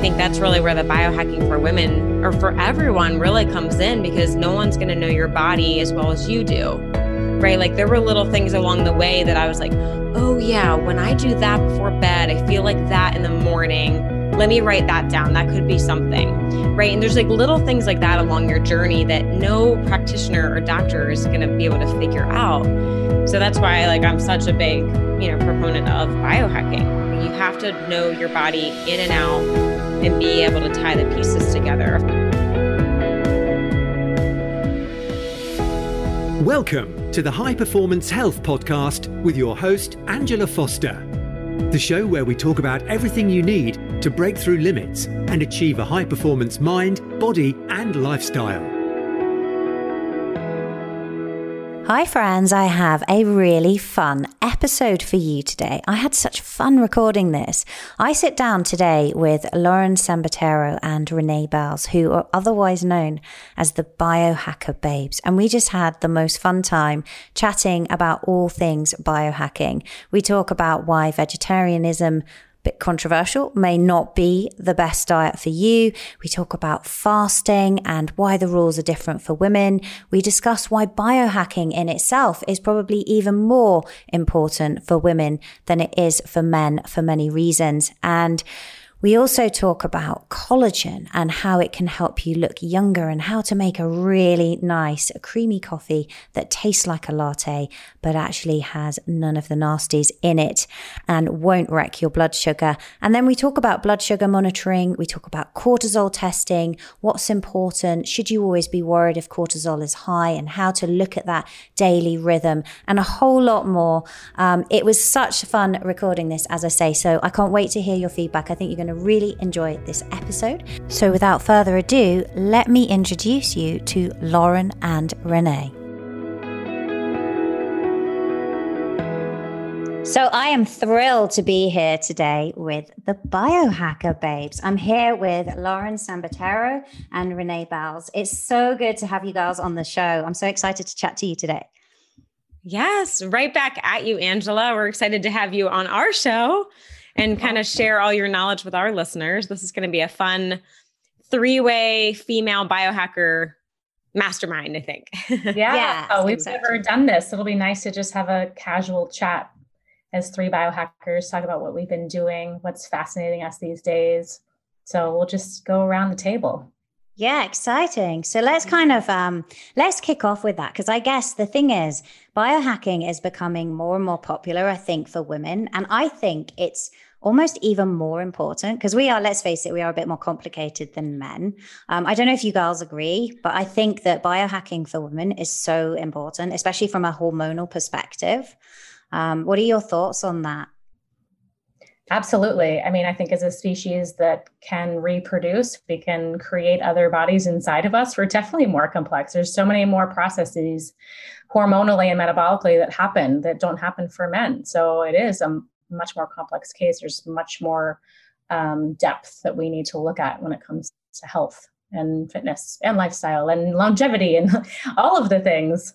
think that's really where the biohacking for women or for everyone really comes in because no one's going to know your body as well as you do. Right? Like there were little things along the way that I was like, oh, yeah, when I do that before bed, I feel like that in the morning. Let me write that down. That could be something. Right. And there's like little things like that along your journey that no practitioner or doctor is going to be able to figure out. So that's why like I'm such a big, you know, proponent of biohacking you have to know your body in and out and be able to tie the pieces together. Welcome to the High Performance Health Podcast with your host, Angela Foster. The show where we talk about everything you need to break through limits and achieve a high performance mind, body, and lifestyle. Hi, friends. I have a really fun episode for you today. I had such fun recording this. I sit down today with Lauren Sambataro and Renee Belz, who are otherwise known as the Biohacker Babes. And we just had the most fun time chatting about all things biohacking. We talk about why vegetarianism bit controversial, may not be the best diet for you. We talk about fasting and why the rules are different for women. We discuss why biohacking in itself is probably even more important for women than it is for men for many reasons. And we also talk about collagen and how it can help you look younger and how to make a really nice creamy coffee that tastes like a latte, but actually has none of the nasties in it and won't wreck your blood sugar. And then we talk about blood sugar monitoring. We talk about cortisol testing, what's important. Should you always be worried if cortisol is high and how to look at that daily rhythm and a whole lot more. Um, it was such fun recording this, as I say. So I can't wait to hear your feedback. I think you're going going to really enjoy this episode. So, without further ado, let me introduce you to Lauren and Renee. So I am thrilled to be here today with the Biohacker Babes. I'm here with Lauren Sambataro and Renee Belz. It's so good to have you girls on the show. I'm so excited to chat to you today. Yes, right back at you, Angela. We're excited to have you on our show and kind of share all your knowledge with our listeners. This is going to be a fun three way female biohacker mastermind, I think. yeah. yeah oh, we've never done this. It'll be nice to just have a casual chat as three biohackers, talk about what we've been doing, what's fascinating us these days. So we'll just go around the table. Yeah, exciting. So let's kind of um, let's kick off with that because I guess the thing is biohacking is becoming more and more popular. I think for women, and I think it's almost even more important because we are, let's face it, we are a bit more complicated than men. Um, I don't know if you girls agree, but I think that biohacking for women is so important, especially from a hormonal perspective. Um, what are your thoughts on that? Absolutely. I mean, I think as a species that can reproduce, we can create other bodies inside of us. We're definitely more complex. There's so many more processes hormonally and metabolically that happen that don't happen for men. So it is a much more complex case. There's much more um, depth that we need to look at when it comes to health and fitness and lifestyle and longevity and all of the things.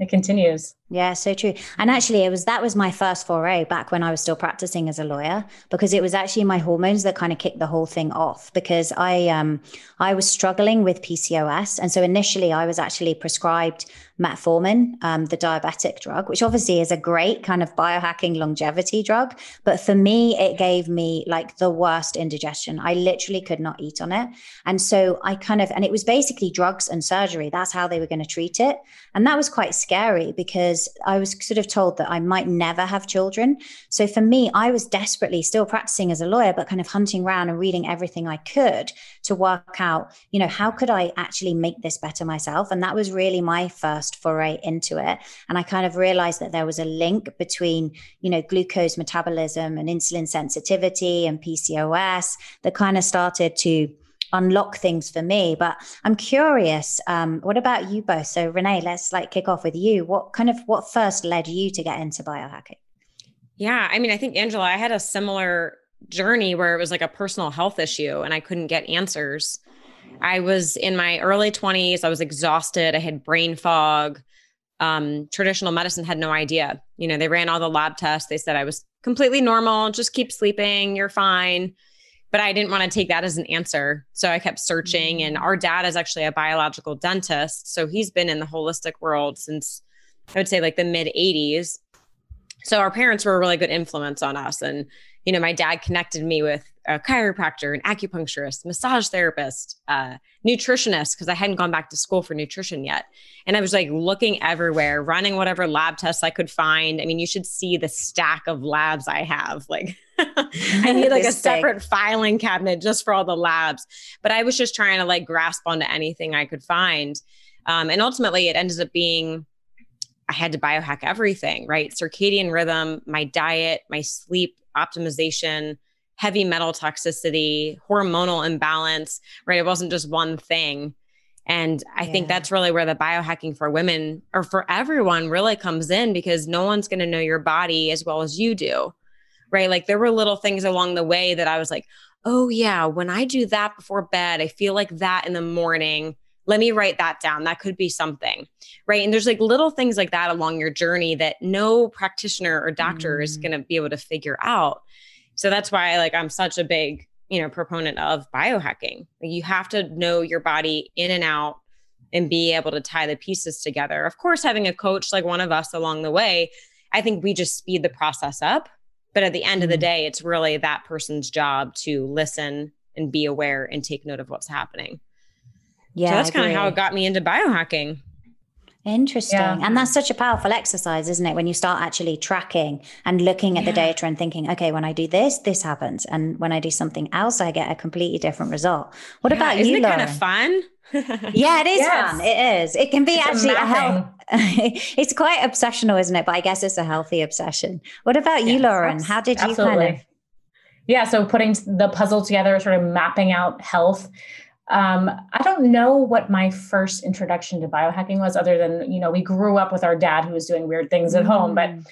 It continues. Yeah, so true. And actually, it was that was my first foray back when I was still practicing as a lawyer because it was actually my hormones that kind of kicked the whole thing off because I um I was struggling with PCOS, and so initially I was actually prescribed metformin, um, the diabetic drug, which obviously is a great kind of biohacking longevity drug, but for me it gave me like the worst indigestion. I literally could not eat on it, and so I kind of and it was basically drugs and surgery. That's how they were going to treat it, and that was quite scary because I was sort of told that I might never have children. So for me, I was desperately still practicing as a lawyer, but kind of hunting around and reading everything I could to work out, you know, how could I actually make this better myself? And that was really my first foray into it. And I kind of realized that there was a link between, you know, glucose metabolism and insulin sensitivity and PCOS that kind of started to unlock things for me. But I'm curious, um, what about you both? So Renee, let's like kick off with you. What kind of what first led you to get into biohacking? Yeah, I mean, I think Angela, I had a similar journey where it was like a personal health issue and I couldn't get answers. I was in my early 20s, I was exhausted, I had brain fog. Um, traditional medicine had no idea. You know, they ran all the lab tests. They said I was completely normal, just keep sleeping, you're fine but I didn't want to take that as an answer. So I kept searching. And our mm. dad is actually a biological dentist. So he's been in the holistic world since I would say like the mid 80s. So our parents were a really good influence on us. And, you know, my dad connected me with a chiropractor, an acupuncturist, massage therapist, uh, nutritionist, because I hadn't gone back to school for nutrition yet. And I was like looking everywhere, running whatever lab tests I could find. I mean, you should see the stack of labs I have. Like, I need like a separate filing cabinet just for all the labs. But I was just trying to like grasp onto anything I could find. Um, and ultimately, it ended up being I had to biohack everything, right? Circadian rhythm, my diet, my sleep optimization heavy metal toxicity, hormonal imbalance, right? It wasn't just one thing. And I yeah. think that's really where the biohacking for women or for everyone really comes in because no one's going to know your body as well as you do. Right. Like there were little things along the way that I was like, oh, yeah, when I do that before bed, I feel like that in the morning. Let me write that down. That could be something. Right. And there's like little things like that along your journey that no practitioner or doctor mm. is going to be able to figure out. So that's why like I'm such a big, you know, proponent of biohacking. you have to know your body in and out and be able to tie the pieces together. Of course, having a coach like one of us along the way, I think we just speed the process up. But at the end of the mm-hmm. day, it's really that person's job to listen and be aware and take note of what's happening. Yeah. So that's kind of how it got me into biohacking. Interesting. Yeah. And that's such a powerful exercise, isn't it? When you start actually tracking and looking at yeah. the data and thinking, okay, when I do this, this happens. And when I do something else, I get a completely different result. What yeah, about isn't you? Isn't it kind of fun? yeah, it is yes. fun. It is. It can be it's actually a, a health. it's quite obsessional, isn't it? But I guess it's a healthy obsession. What about yes, you, Lauren? How did you kind of? Yeah, so putting the puzzle together, sort of mapping out health um, I don't know what my first introduction to biohacking was, other than, you know, we grew up with our dad who was doing weird things at home, but mm.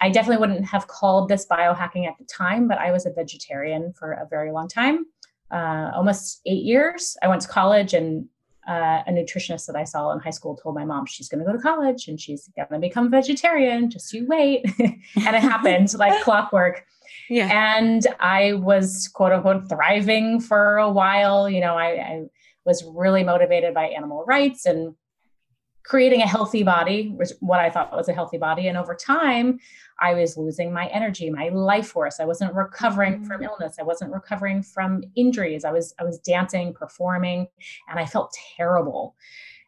I definitely wouldn't have called this biohacking at the time, but I was a vegetarian for a very long time, uh, almost eight years. I went to college and uh, a nutritionist that I saw in high school told my mom she's going to go to college and she's going to become vegetarian. Just you wait. and it happened like clockwork. Yeah. And I was quote unquote thriving for a while. You know, I, I was really motivated by animal rights and creating a healthy body was what I thought was a healthy body. And over time, I was losing my energy, my life force. I wasn't recovering mm-hmm. from illness. I wasn't recovering from injuries. I was I was dancing, performing, and I felt terrible.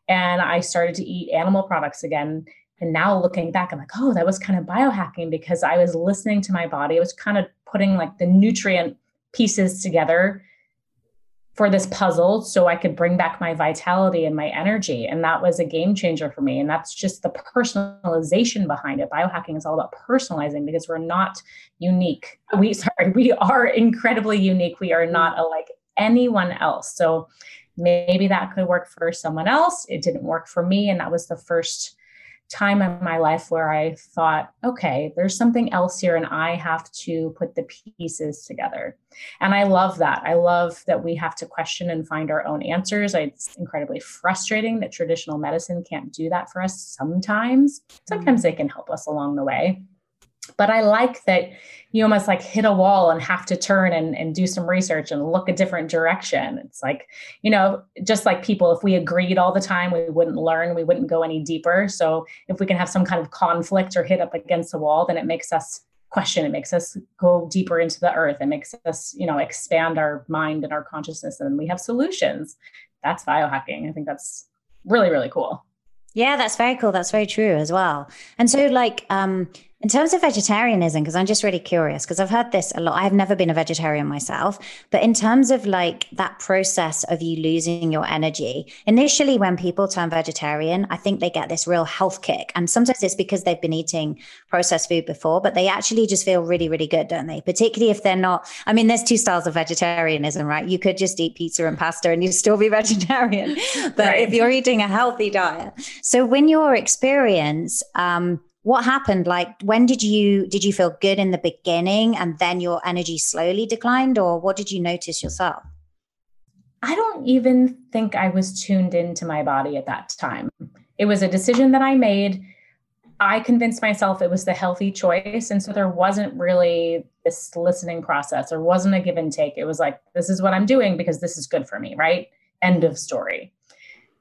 And I started to eat animal products again and now looking back, I'm like, oh, that was kind of biohacking because I was listening to my body. I was kind of putting like the nutrient pieces together for this puzzle so I could bring back my vitality and my energy. And that was a game changer for me. And that's just the personalization behind it. Biohacking is all about personalizing because we're not unique. We sorry, we are incredibly unique. We are not like anyone else. So maybe that could work for someone else. It didn't work for me. And that was the first time in my life where I thought, okay, there's something else here, and I have to put the pieces together. And I love that. I love that we have to question and find our own answers. It's incredibly frustrating that traditional medicine can't do that for us sometimes. Mm-hmm. Sometimes they can help us along the way. But I like that you almost like hit a wall and have to turn and, and do some research and look a different direction. It's like, you know, just like people, if we agreed all the time, we wouldn't learn, we wouldn't go any deeper. So if we can have some kind of conflict or hit up against the wall, then it makes us question it makes us go deeper into the earth it makes us you know expand our mind and our consciousness and we have solutions. That's biohacking. I think that's really really cool. Yeah that's very cool. That's very true as well. And so like um in terms of vegetarianism, because I'm just really curious, because I've heard this a lot. I've never been a vegetarian myself, but in terms of like that process of you losing your energy, initially when people turn vegetarian, I think they get this real health kick. And sometimes it's because they've been eating processed food before, but they actually just feel really, really good, don't they? Particularly if they're not, I mean, there's two styles of vegetarianism, right? You could just eat pizza and pasta and you still be vegetarian. but right. if you're eating a healthy diet. So when your experience, um, what happened like when did you did you feel good in the beginning and then your energy slowly declined or what did you notice yourself i don't even think i was tuned into my body at that time it was a decision that i made I convinced myself it was the healthy choice. And so there wasn't really this listening process or wasn't a give and take. It was like, this is what I'm doing because this is good for me, right? End of story.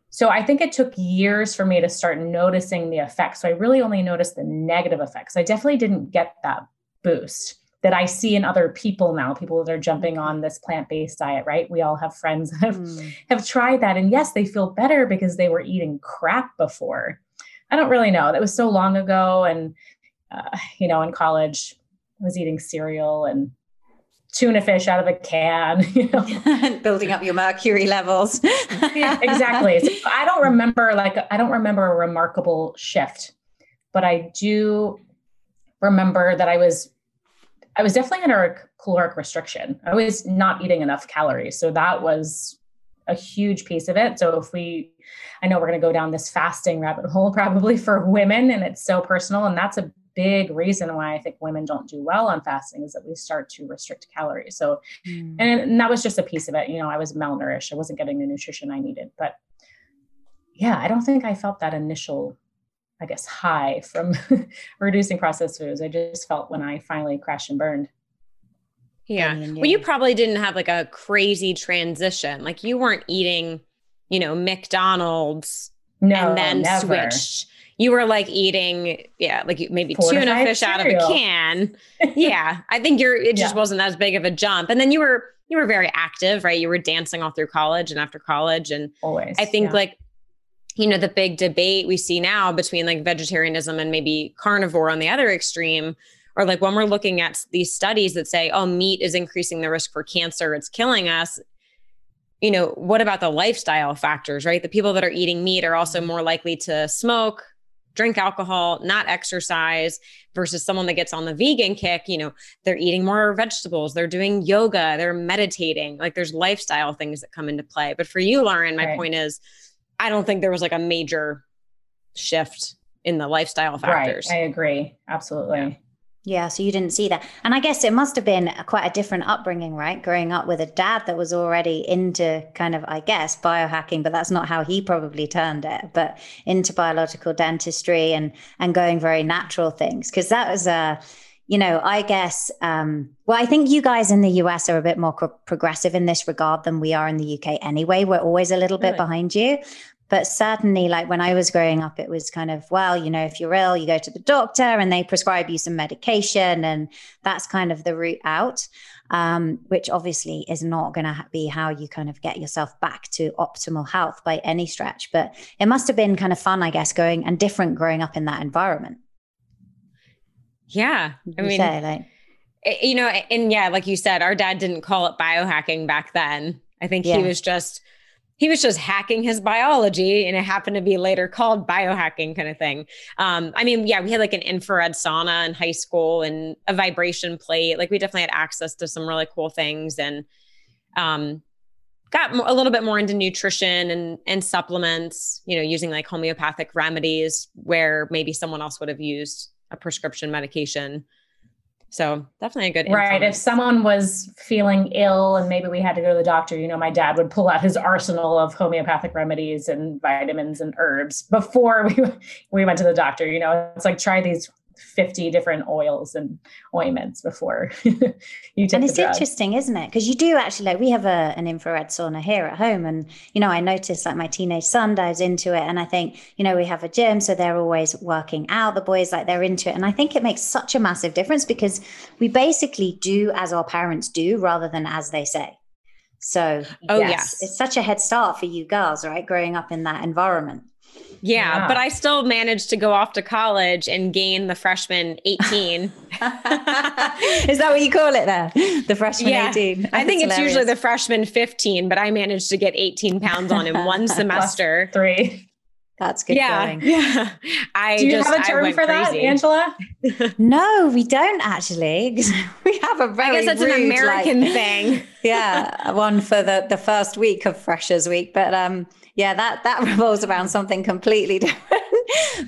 So I think it took years for me to start noticing the effects. So I really only noticed the negative effects. I definitely didn't get that boost that I see in other people now, people that are jumping on this plant-based diet, right? We all have friends that have, mm. have tried that. And yes, they feel better because they were eating crap before. I don't really know. That was so long ago. And, uh, you know, in college, I was eating cereal and tuna fish out of a can, you know, building up your mercury levels. yeah, exactly. So I don't remember like I don't remember a remarkable shift, but I do remember that I was I was definitely under a caloric restriction. I was not eating enough calories. So that was a huge piece of it. So if we, I know we're going to go down this fasting rabbit hole probably for women, and it's so personal. And that's a big reason why I think women don't do well on fasting is that we start to restrict calories. So, mm. and, and that was just a piece of it. You know, I was malnourished, I wasn't getting the nutrition I needed. But yeah, I don't think I felt that initial I guess, high from reducing processed foods. I just felt when I finally crashed and burned. Yeah. Well, you probably didn't have like a crazy transition. Like you weren't eating, you know, McDonald's no, and then never. switched. You were like eating, yeah, like maybe tuna fish cereal. out of a can. yeah. I think you're, it just yeah. wasn't as big of a jump. And then you were, you were very active, right? You were dancing all through college and after college. And always, I think yeah. like you know the big debate we see now between like vegetarianism and maybe carnivore on the other extreme or like when we're looking at these studies that say oh meat is increasing the risk for cancer it's killing us you know what about the lifestyle factors right the people that are eating meat are also mm-hmm. more likely to smoke drink alcohol not exercise versus someone that gets on the vegan kick you know they're eating more vegetables they're doing yoga they're meditating like there's lifestyle things that come into play but for you lauren my right. point is I don't think there was like a major shift in the lifestyle factors. Right. I agree. Absolutely. Yeah. So you didn't see that. And I guess it must have been quite a different upbringing, right? Growing up with a dad that was already into kind of, I guess, biohacking, but that's not how he probably turned it, but into biological dentistry and and going very natural things. Because that was a, you know, I guess, um, well, I think you guys in the US are a bit more progressive in this regard than we are in the UK anyway. We're always a little bit really? behind you. But certainly, like when I was growing up, it was kind of, well, you know, if you're ill, you go to the doctor and they prescribe you some medication. And that's kind of the route out, um, which obviously is not going to be how you kind of get yourself back to optimal health by any stretch. But it must have been kind of fun, I guess, going and different growing up in that environment. Yeah. I mean, say, like, eh, you know, and yeah, like you said, our dad didn't call it biohacking back then. I think yeah. he was just he was just hacking his biology and it happened to be later called biohacking kind of thing um, i mean yeah we had like an infrared sauna in high school and a vibration plate like we definitely had access to some really cool things and um, got a little bit more into nutrition and and supplements you know using like homeopathic remedies where maybe someone else would have used a prescription medication. So definitely a good influence. right. If someone was feeling ill and maybe we had to go to the doctor, you know, my dad would pull out his arsenal of homeopathic remedies and vitamins and herbs before we we went to the doctor. You know, it's like try these 50 different oils and ointments before you take and it's drug. interesting isn't it because you do actually like we have a, an infrared sauna here at home and you know i noticed like my teenage son dives into it and i think you know we have a gym so they're always working out the boys like they're into it and i think it makes such a massive difference because we basically do as our parents do rather than as they say so oh yes, yes. it's such a head start for you girls right growing up in that environment yeah, yeah, but I still managed to go off to college and gain the freshman 18. Is that what you call it there? The freshman yeah. 18. I think it's hilarious. usually the freshman 15, but I managed to get 18 pounds on in one semester. three. That's good yeah, going. Yeah. I Do you just, have a term for crazy. that, Angela? no, we don't actually. we have a very I guess that's rude, an American like, thing. yeah, one for the, the first week of Freshers Week. But um, yeah, that that revolves around something completely different.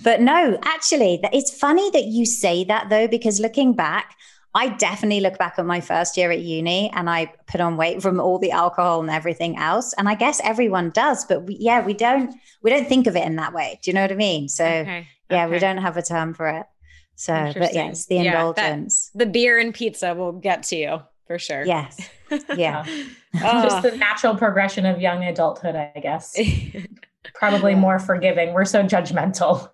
but no, actually, it's funny that you say that though, because looking back, I definitely look back at my first year at uni and I put on weight from all the alcohol and everything else. And I guess everyone does, but we, yeah, we don't we don't think of it in that way. Do you know what I mean? So okay. Yeah, okay. we don't have a term for it. So, but yes, the yeah, indulgence. That, the beer and pizza will get to you for sure. Yes. Yeah. oh. Just the natural progression of young adulthood, I guess. Probably more forgiving. We're so judgmental.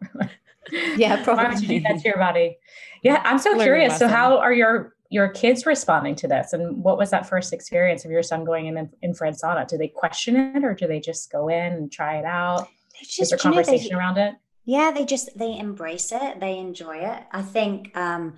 yeah, probably. Why would you do that to your body? Yeah, I'm so curious. So, how are your your kids responding to this? And what was that first experience of your son going in infrared sauna? Do they question it, or do they just go in and try it out? Just, Is there conversation know, they, around it? Yeah, they just they embrace it. They enjoy it. I think um,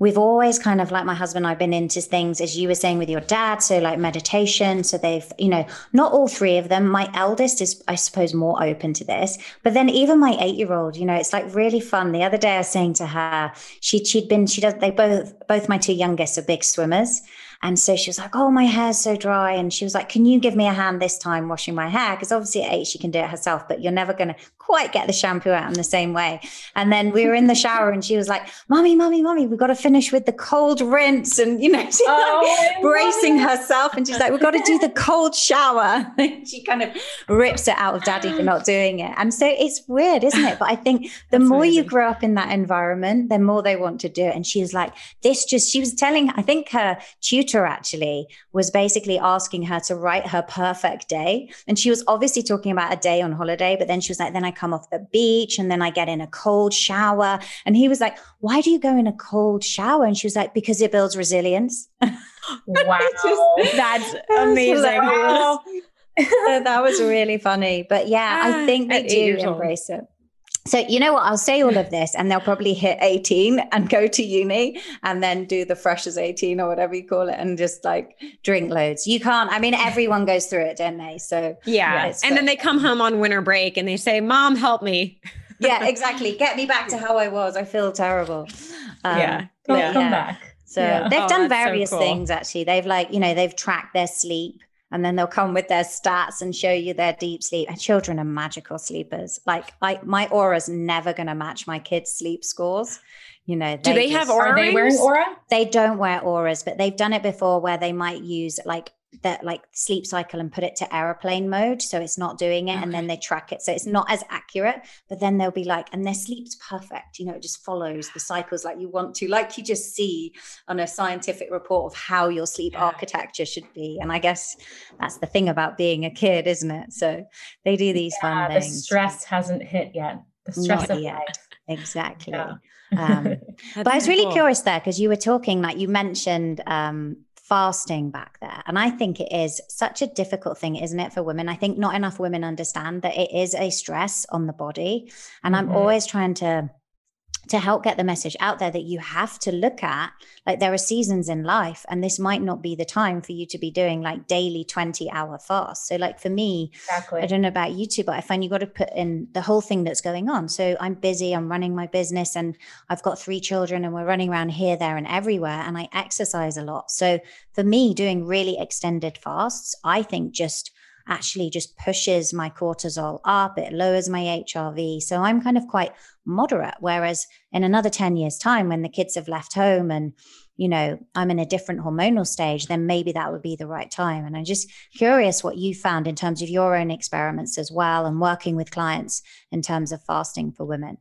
we've always kind of like my husband and I've been into things as you were saying with your dad. So like meditation. So they've you know not all three of them. My eldest is I suppose more open to this, but then even my eight year old, you know, it's like really fun. The other day I was saying to her, she she'd been she does they both both my two youngest are big swimmers. And so she was like, Oh, my hair's so dry. And she was like, Can you give me a hand this time washing my hair? Because obviously at eight, she can do it herself, but you're never going to quite get the shampoo out in the same way. And then we were in the shower and she was like, Mommy, Mommy, Mommy, we've got to finish with the cold rinse. And, you know, she's oh, like bracing herself and she's like, We've got to do the cold shower. she kind of rips it out of daddy for not doing it. And so it's weird, isn't it? But I think the more amazing. you grow up in that environment, the more they want to do it. And she was like, This just, she was telling, I think her tutor actually was basically asking her to write her perfect day. And she was obviously talking about a day on holiday, but then she was like, Then I come off the beach and then I get in a cold shower. And he was like, Why do you go in a cold shower? And she was like, Because it builds resilience. Wow. just, that's amazing. that was really funny. But yeah, I think they do embrace it. So, you know what? I'll say all of this and they'll probably hit 18 and go to uni and then do the freshers 18 or whatever you call it and just like drink loads. You can't, I mean, everyone goes through it, don't they? So, yeah. yeah and then they come home on winter break and they say, Mom, help me. yeah, exactly. Get me back to how I was. I feel terrible. Um, yeah. yeah. Come back. So, yeah. they've oh, done various so cool. things actually. They've like, you know, they've tracked their sleep and then they'll come with their stats and show you their deep sleep. And children are magical sleepers. Like I, my Oura's never going to match my kids' sleep scores. You know, do they, have Oura? Are they wearing Oura? They don't wear Ouras, but they've done it before where they might use like that like sleep cycle and put it to airplane mode so it's not doing it okay. and then they track it so it's not as accurate but then they'll be like and their sleep's perfect you know it just follows the cycles like you want to like you just see on a scientific report of how your sleep yeah. architecture should be and i guess that's the thing about being a kid isn't it so they do these yeah, fun things the stress hasn't hit yet the stress not of yet. life exactly yeah. um, but i was really cool. curious there because you were talking like you mentioned um, fasting back there. And I think it is such a difficult thing, isn't it, for women? I think not enough women understand that it is a stress on the body. And mm-hmm. I'm always trying to to help get the message out there that you have to look at like there are seasons in life and this might not be the time for you to be doing like daily 20 hour fast so like for me exactly. i don't know about you two but i find you got to put in the whole thing that's going on. So i'm busy i'm running my business and i've got three children and we're running around here there and everywhere and i exercise a lot. So for me doing really extended fasts i think just actually just pushes my cortisol up, it lowers my HRV. So I'm kind of quite moderate. Whereas in another 10 years' time, when the kids have left home and you know, I'm in a different hormonal stage, then maybe that would be the right time. And I'm just curious what you found in terms of your own experiments as well and working with clients in terms of fasting for women.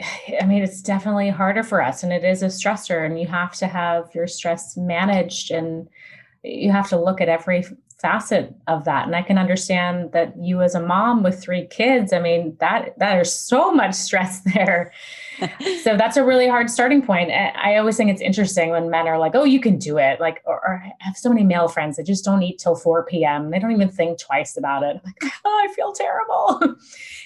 I mean, it's definitely harder for us and it is a stressor, and you have to have your stress managed and you have to look at every facet of that. And i can understand that you as a mom with three kids i mean that there's so much stress there. So that's a really hard starting point. I always think it's interesting when men are like oh you can do it like or, or, I have so many male friends that just don't eat till 4 p.m they don't even think twice about it. I'm like oh i feel terrible.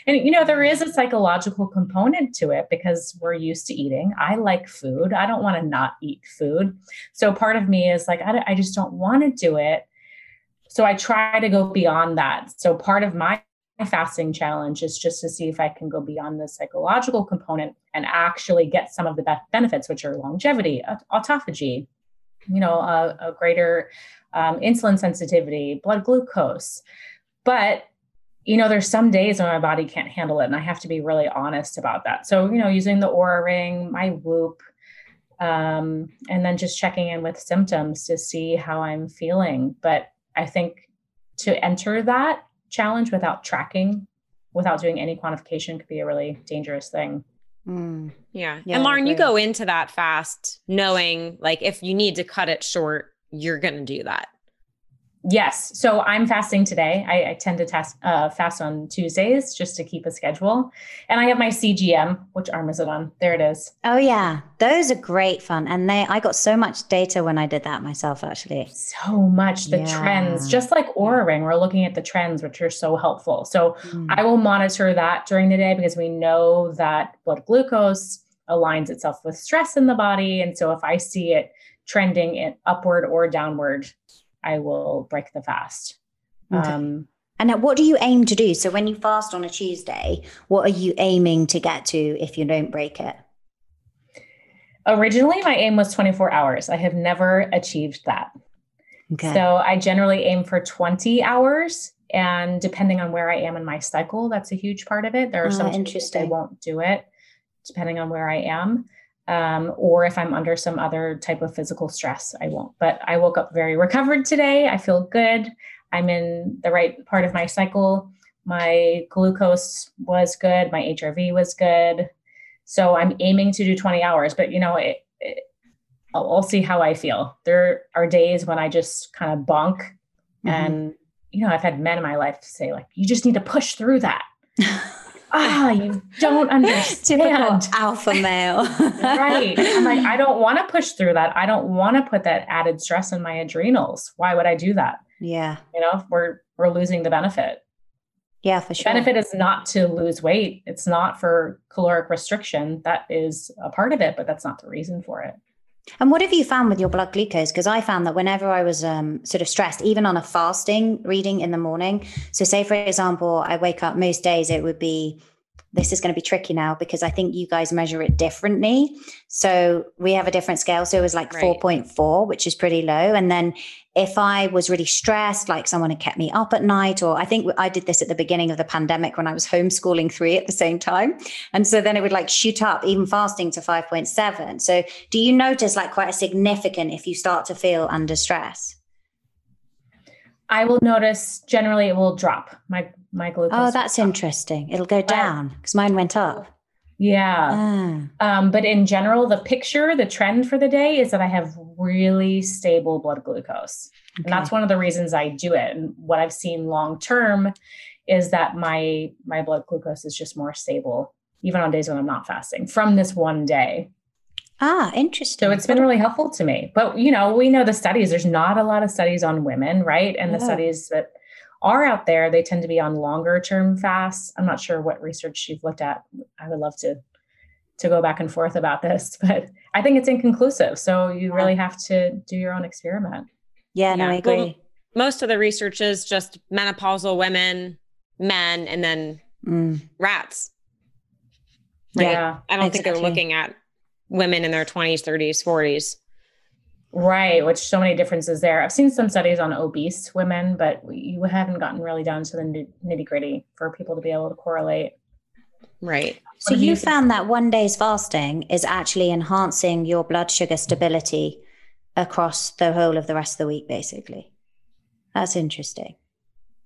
And you know there is a psychological component to it because we're used to eating. I like food. I don't want to not eat food. So part of me is like I, I just don't want to do it so I try to go beyond that. So part of my fasting challenge is just to see if I can go beyond the psychological component and actually get some of the benefits, which are longevity, autophagy, you know, a, a greater um, insulin sensitivity, blood glucose. But you know, there's some days when my body can't handle it, and I have to be really honest about that. So, you know, using the Oura ring, my Whoop, um, and then just checking in with symptoms to see how I'm feeling. But I think to enter that challenge without tracking, without doing any quantification, could be a really dangerous thing. Mm. Yeah. yeah. And Lauren, you go into that fast knowing like if you need to cut it short, you're going to do that. Yes. So I'm fasting today. I, I tend to test, uh, fast on Tuesdays just to keep a schedule. And I have my CGM. Which arm is it on? There it is. Oh yeah, those are great fun. And they, I got so much data when I did that myself. Actually, so much the yeah. trends, just like Oura Ring. We're looking at the trends, which are so helpful. So mm. I will monitor that during the day because we know that blood glucose aligns itself with stress in the body. And so if I see it trending it upward or downward I will break the fast. Okay. Um, and what do you aim to do? So when you fast on a Tuesday, what are you aiming to get to if you don't break it? Originally, my aim was 24 hours. I have never achieved that. Okay. So I generally aim for 20 hours. And depending on where I am in my cycle, that's a huge part of it. There are oh, some interesting. I won't do it depending on where I am um, or if I'm under some other type of physical stress, I won't. But I woke up very recovered today. I feel good. I'm in the right part of my cycle. My glucose was good. My HRV was good. So I'm aiming to do 20 hours, but you know, it, it, I'll, I'll, see how I feel. There are days when I just kind of bonk. Mm-hmm. And, you know, I've had men in my life say, like, you just need to push through that. ah, you don't understand. Typical alpha male. right. I'm like, I don't want to push through that. I don't want to put that added stress on my adrenals. Why would I do that? Yeah. You know, we're we're losing the benefit. Yeah, for sure. The benefit is not to lose weight. It's not for caloric restriction. That is a part of it, but that's not the reason for it. And what have you found with your blood glucose? Because I found that whenever I was um, sort of stressed, even on a fasting reading in the morning, so say for example, I wake up most days, it would be this is going to be tricky now because I think you guys measure it differently. So we have a different scale. So it was like right. 4.4, which is pretty low. And then if I was really stressed, like someone had kept me up at night, or I think I did this at the beginning of the pandemic when I was homeschooling three at the same time. And so then it would like shoot up, even fasting to 5.7. So do you notice like quite a significant if you start to feel under stress? I will notice generally it will drop. My my glucose. Oh, that's interesting. It'll go down because mine went up. Yeah. Ah. Um, but in general, the picture, the trend for the day is that I have really stable blood glucose. Okay. And that's one of the reasons I do it. And what I've seen long term is that my my blood glucose is just more stable, even on days when I'm not fasting from this one day. Ah, interesting. So it's been really helpful to me. But you know, we know the studies, there's not a lot of studies on women, right? And the studies that are out there, they tend to be on longer term fasts. I'm not sure what research you've looked at. I would love to to go back and forth about this, but I think it's inconclusive. So you really have to do your own experiment. Yeah, no, yeah. I agree. Well, most of the research is just menopausal women, men, and then mm. rats. Right? Yeah, I don't exactly. think they're looking at women in their 20s, 30s, 40s. Right, which so many differences there. I've seen some studies on obese women, but you haven't gotten really down to the nitty gritty for people to be able to correlate. Right. So you, you found that one day's fasting is actually enhancing your blood sugar stability across the whole of the rest of the week, basically. That's interesting,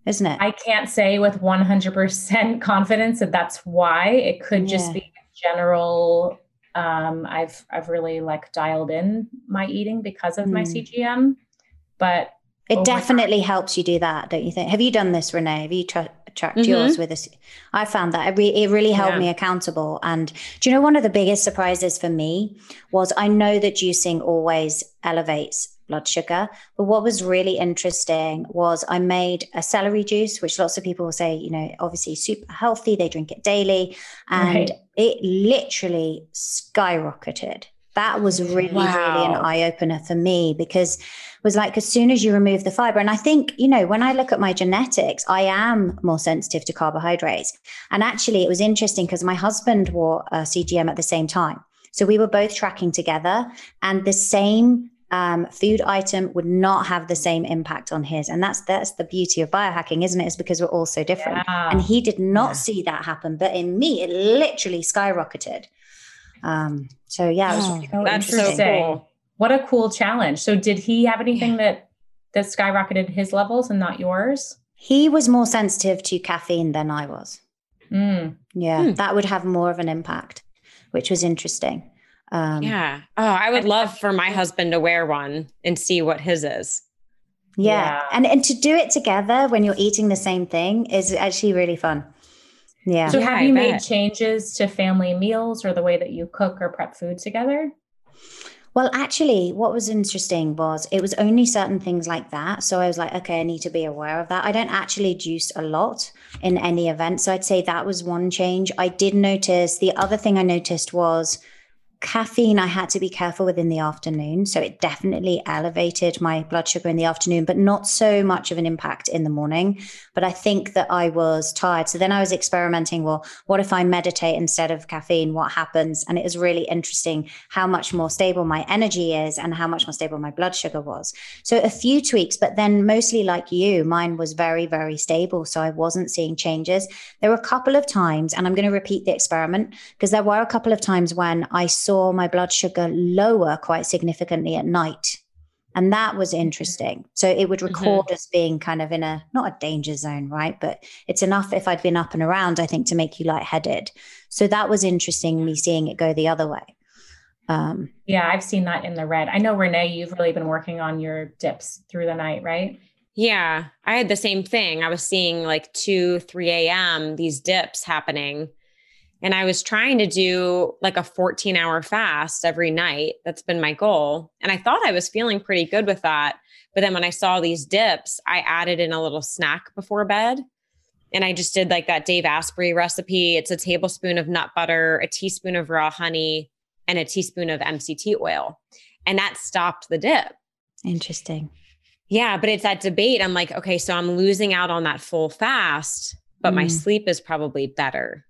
isn't it? I can't say with 100% confidence that that's why. It could just yeah. be general um, I've I've really like dialed in my eating because of mm. my hmm. CGM, but it definitely time, helps you do that, don't you think? Have you done this, Renee? Have you tra- tracked mm-hmm. yours with us? I found that it, re- it really held yeah. me accountable. And do you know one of the biggest surprises for me was I know that juicing always elevates blood sugar. But what was really interesting was I made a celery juice, which lots of people will say, you know, obviously super healthy. They drink it daily. And right. It literally skyrocketed. That was really, wow. really an eye opener for me because it was like as soon as you remove the fiber, and I think, you know, when I look at my genetics, I am more sensitive to carbohydrates. And actually, it was interesting because my husband wore a CGM at the same time. So we were both tracking together, and the same um, food item would not have the same impact on his. And that's that's the beauty of biohacking, isn't it? It's because we're all so different. Yeah. And he did not yeah. see that happen, but in me, it literally skyrocketed. Um, so yeah, oh, so that's so cool. What a cool challenge. So did he have anything that that skyrocketed his levels and not yours? He was more sensitive to caffeine than I was. Mm. Yeah, mm. that would have more of an impact. which was interesting. Um, yeah. Oh, I would love for my husband to wear one and see what his is. Yeah. yeah. And and to do it together when you're eating the same thing is actually really fun. Yeah. So yeah, have you made changes to family meals or the way that you cook or prep food together? Well, actually, what was interesting was it was only certain things like that. So I was like, okay, I need to be aware of that. I don't actually juice a lot in any event. So I'd say that was one change. I did notice the other thing I noticed was caffeine i had to be careful with in the afternoon. So it definitely elevated my blood sugar in the afternoon but not so much of an impact in the morning but i think that i was tired. So then i was experimenting well what if i meditate instead of caffeine? What happens? And it was really interesting how much more stable my energy is and how much more stable my blood sugar was. So a few tweaks but then mostly like you mine was very very stable. So i wasn't seeing changes. There were a couple of times and i'm going to repeat the experiment because there were a couple of times when i saw saw my blood sugar lower quite significantly at night. And that was interesting. So it would mm-hmm. record mm-hmm. as being kind of in a not a danger zone, right? But it's enough if I'd been up and around, I think, to make you lightheaded. So that was interesting, me seeing it go the other way. Um, yeah, I've seen that in the red. I know Renee, you've really been working on your dips through the night, right? Yeah, I had the same thing. I was seeing like 2, 3 a.m., these dips happening. And I was trying to do like a 14 hour fast every night. That's been my goal. And I thought I was feeling pretty good with that. But then when I saw these dips, I added in a little snack before bed. And I just did like that Dave Asprey recipe. It's a tablespoon of nut butter, a teaspoon of raw honey, and a teaspoon of MCT oil. And that stopped the dip. Interesting. Yeah. But it's that debate. I'm like, okay, so I'm losing out on that full fast, but mm. my sleep is probably better.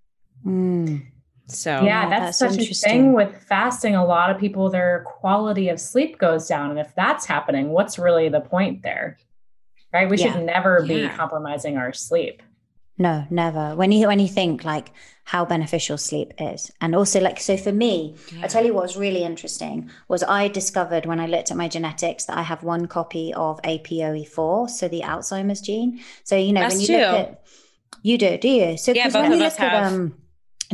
Mm. So yeah, that's, that's such a thing with fasting. A lot of people, their quality of sleep goes down, and if that's happening, what's really the point there? Right? We yeah. should never yeah. be compromising our sleep. No, never. When you when you think like how beneficial sleep is, and also like so for me, yeah. I tell you what was really interesting was I discovered when I looked at my genetics that I have one copy of APOE4, so the Alzheimer's gene. So you know That's when you two. look at you do, do you? So yeah, both when you look at um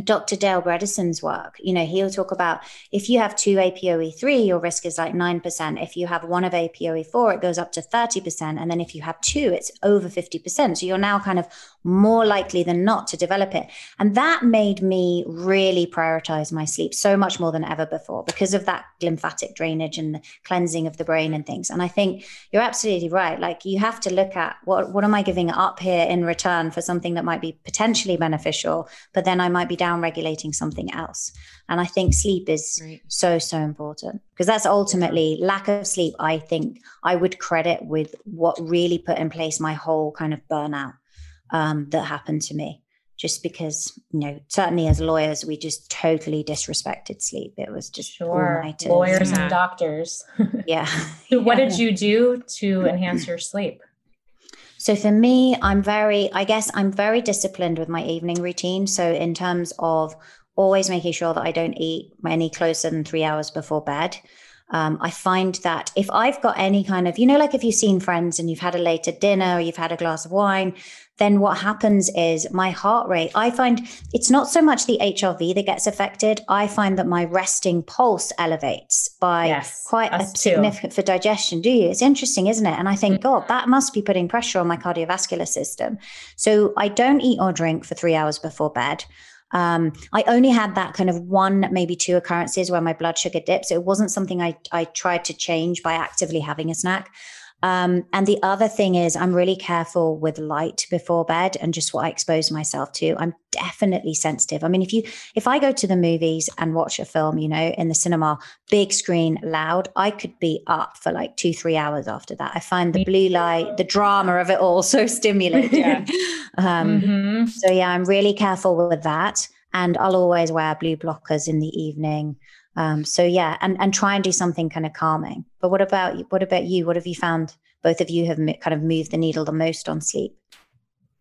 Dr. Dale Bredesen's work, you know, he'll talk about if you have two APOE3, your risk is like 9%. If you have one of APOE4, it goes up to 30%. And then if you have two, it's over 50%. So you're now kind of more likely than not to develop it. And that made me really prioritize my sleep so much more than ever before because of that lymphatic drainage and the cleansing of the brain and things. And I think you're absolutely right. Like you have to look at what, what am I giving up here in return for something that might be potentially beneficial, but then I might be down regulating something else. And I think sleep is right. so, so important because that's ultimately lack of sleep. I think I would credit with what really put in place my whole kind of burnout um, that happened to me. Just because, you know, certainly as lawyers, we just totally disrespected sleep. It was just sure. lawyers yeah. and doctors. yeah. so, what did you do to enhance your sleep? So for me, I'm very, I guess I'm very disciplined with my evening routine. So in terms of always making sure that I don't eat any closer than three hours before bed. Um, I find that if I've got any kind of, you know, like if you've seen friends and you've had a later dinner or you've had a glass of wine, then what happens is my heart rate, I find it's not so much the HRV that gets affected. I find that my resting pulse elevates by yes, quite a significant for digestion. Do you? It's interesting, isn't it? And I think, mm-hmm. God, that must be putting pressure on my cardiovascular system. So I don't eat or drink for three hours before bed. Um, I only had that kind of one, maybe two occurrences where my blood sugar dipped. So it wasn't something I, I tried to change by actively having a snack. Um, and the other thing is, I'm really careful with light before bed and just what I expose myself to. I'm definitely sensitive. I mean, if you, if I go to the movies and watch a film, you know, in the cinema, big screen, loud, I could be up for like two, three hours after that. I find the blue light, the drama of it all so stimulating. Yeah. um, mm-hmm. So, yeah, I'm really careful with that. And I'll always wear blue blockers in the evening. Um, so yeah, and and try and do something kind of calming. But what about what about you? What have you found? Both of you have kind of moved the needle the most on sleep.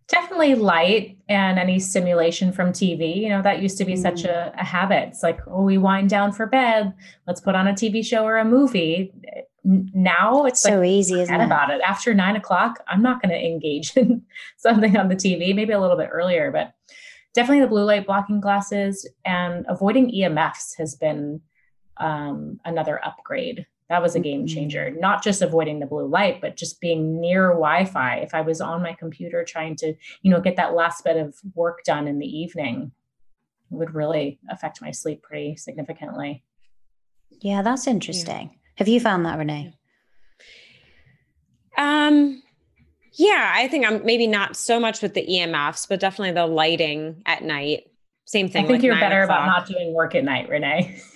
Definitely light and any stimulation from TV. You know, that used to be mm. such a, a habit. It's like, oh, we wind down for bed. Let's put on a TV show or a movie. Now it's so like, easy, isn't it? About it after nine o'clock, I'm not going to engage in something on the TV. Maybe a little bit earlier, but definitely the blue light blocking glasses and avoiding EMFs has been um, another upgrade. That was a game mm-hmm. changer. Mm-hmm. Not just avoiding the blue light, but just being near Wi-Fi. If I was on my computer trying to, you know, get that last bit of work done in the evening, would really affect my sleep pretty significantly. Yeah, that's interesting. Yeah. Have you found that, Renee? Um, yeah, I think I'm maybe not so much with the EMFs, but definitely the lighting at night. Same thing. I think you're better o'clock. about not doing work at night, Renee.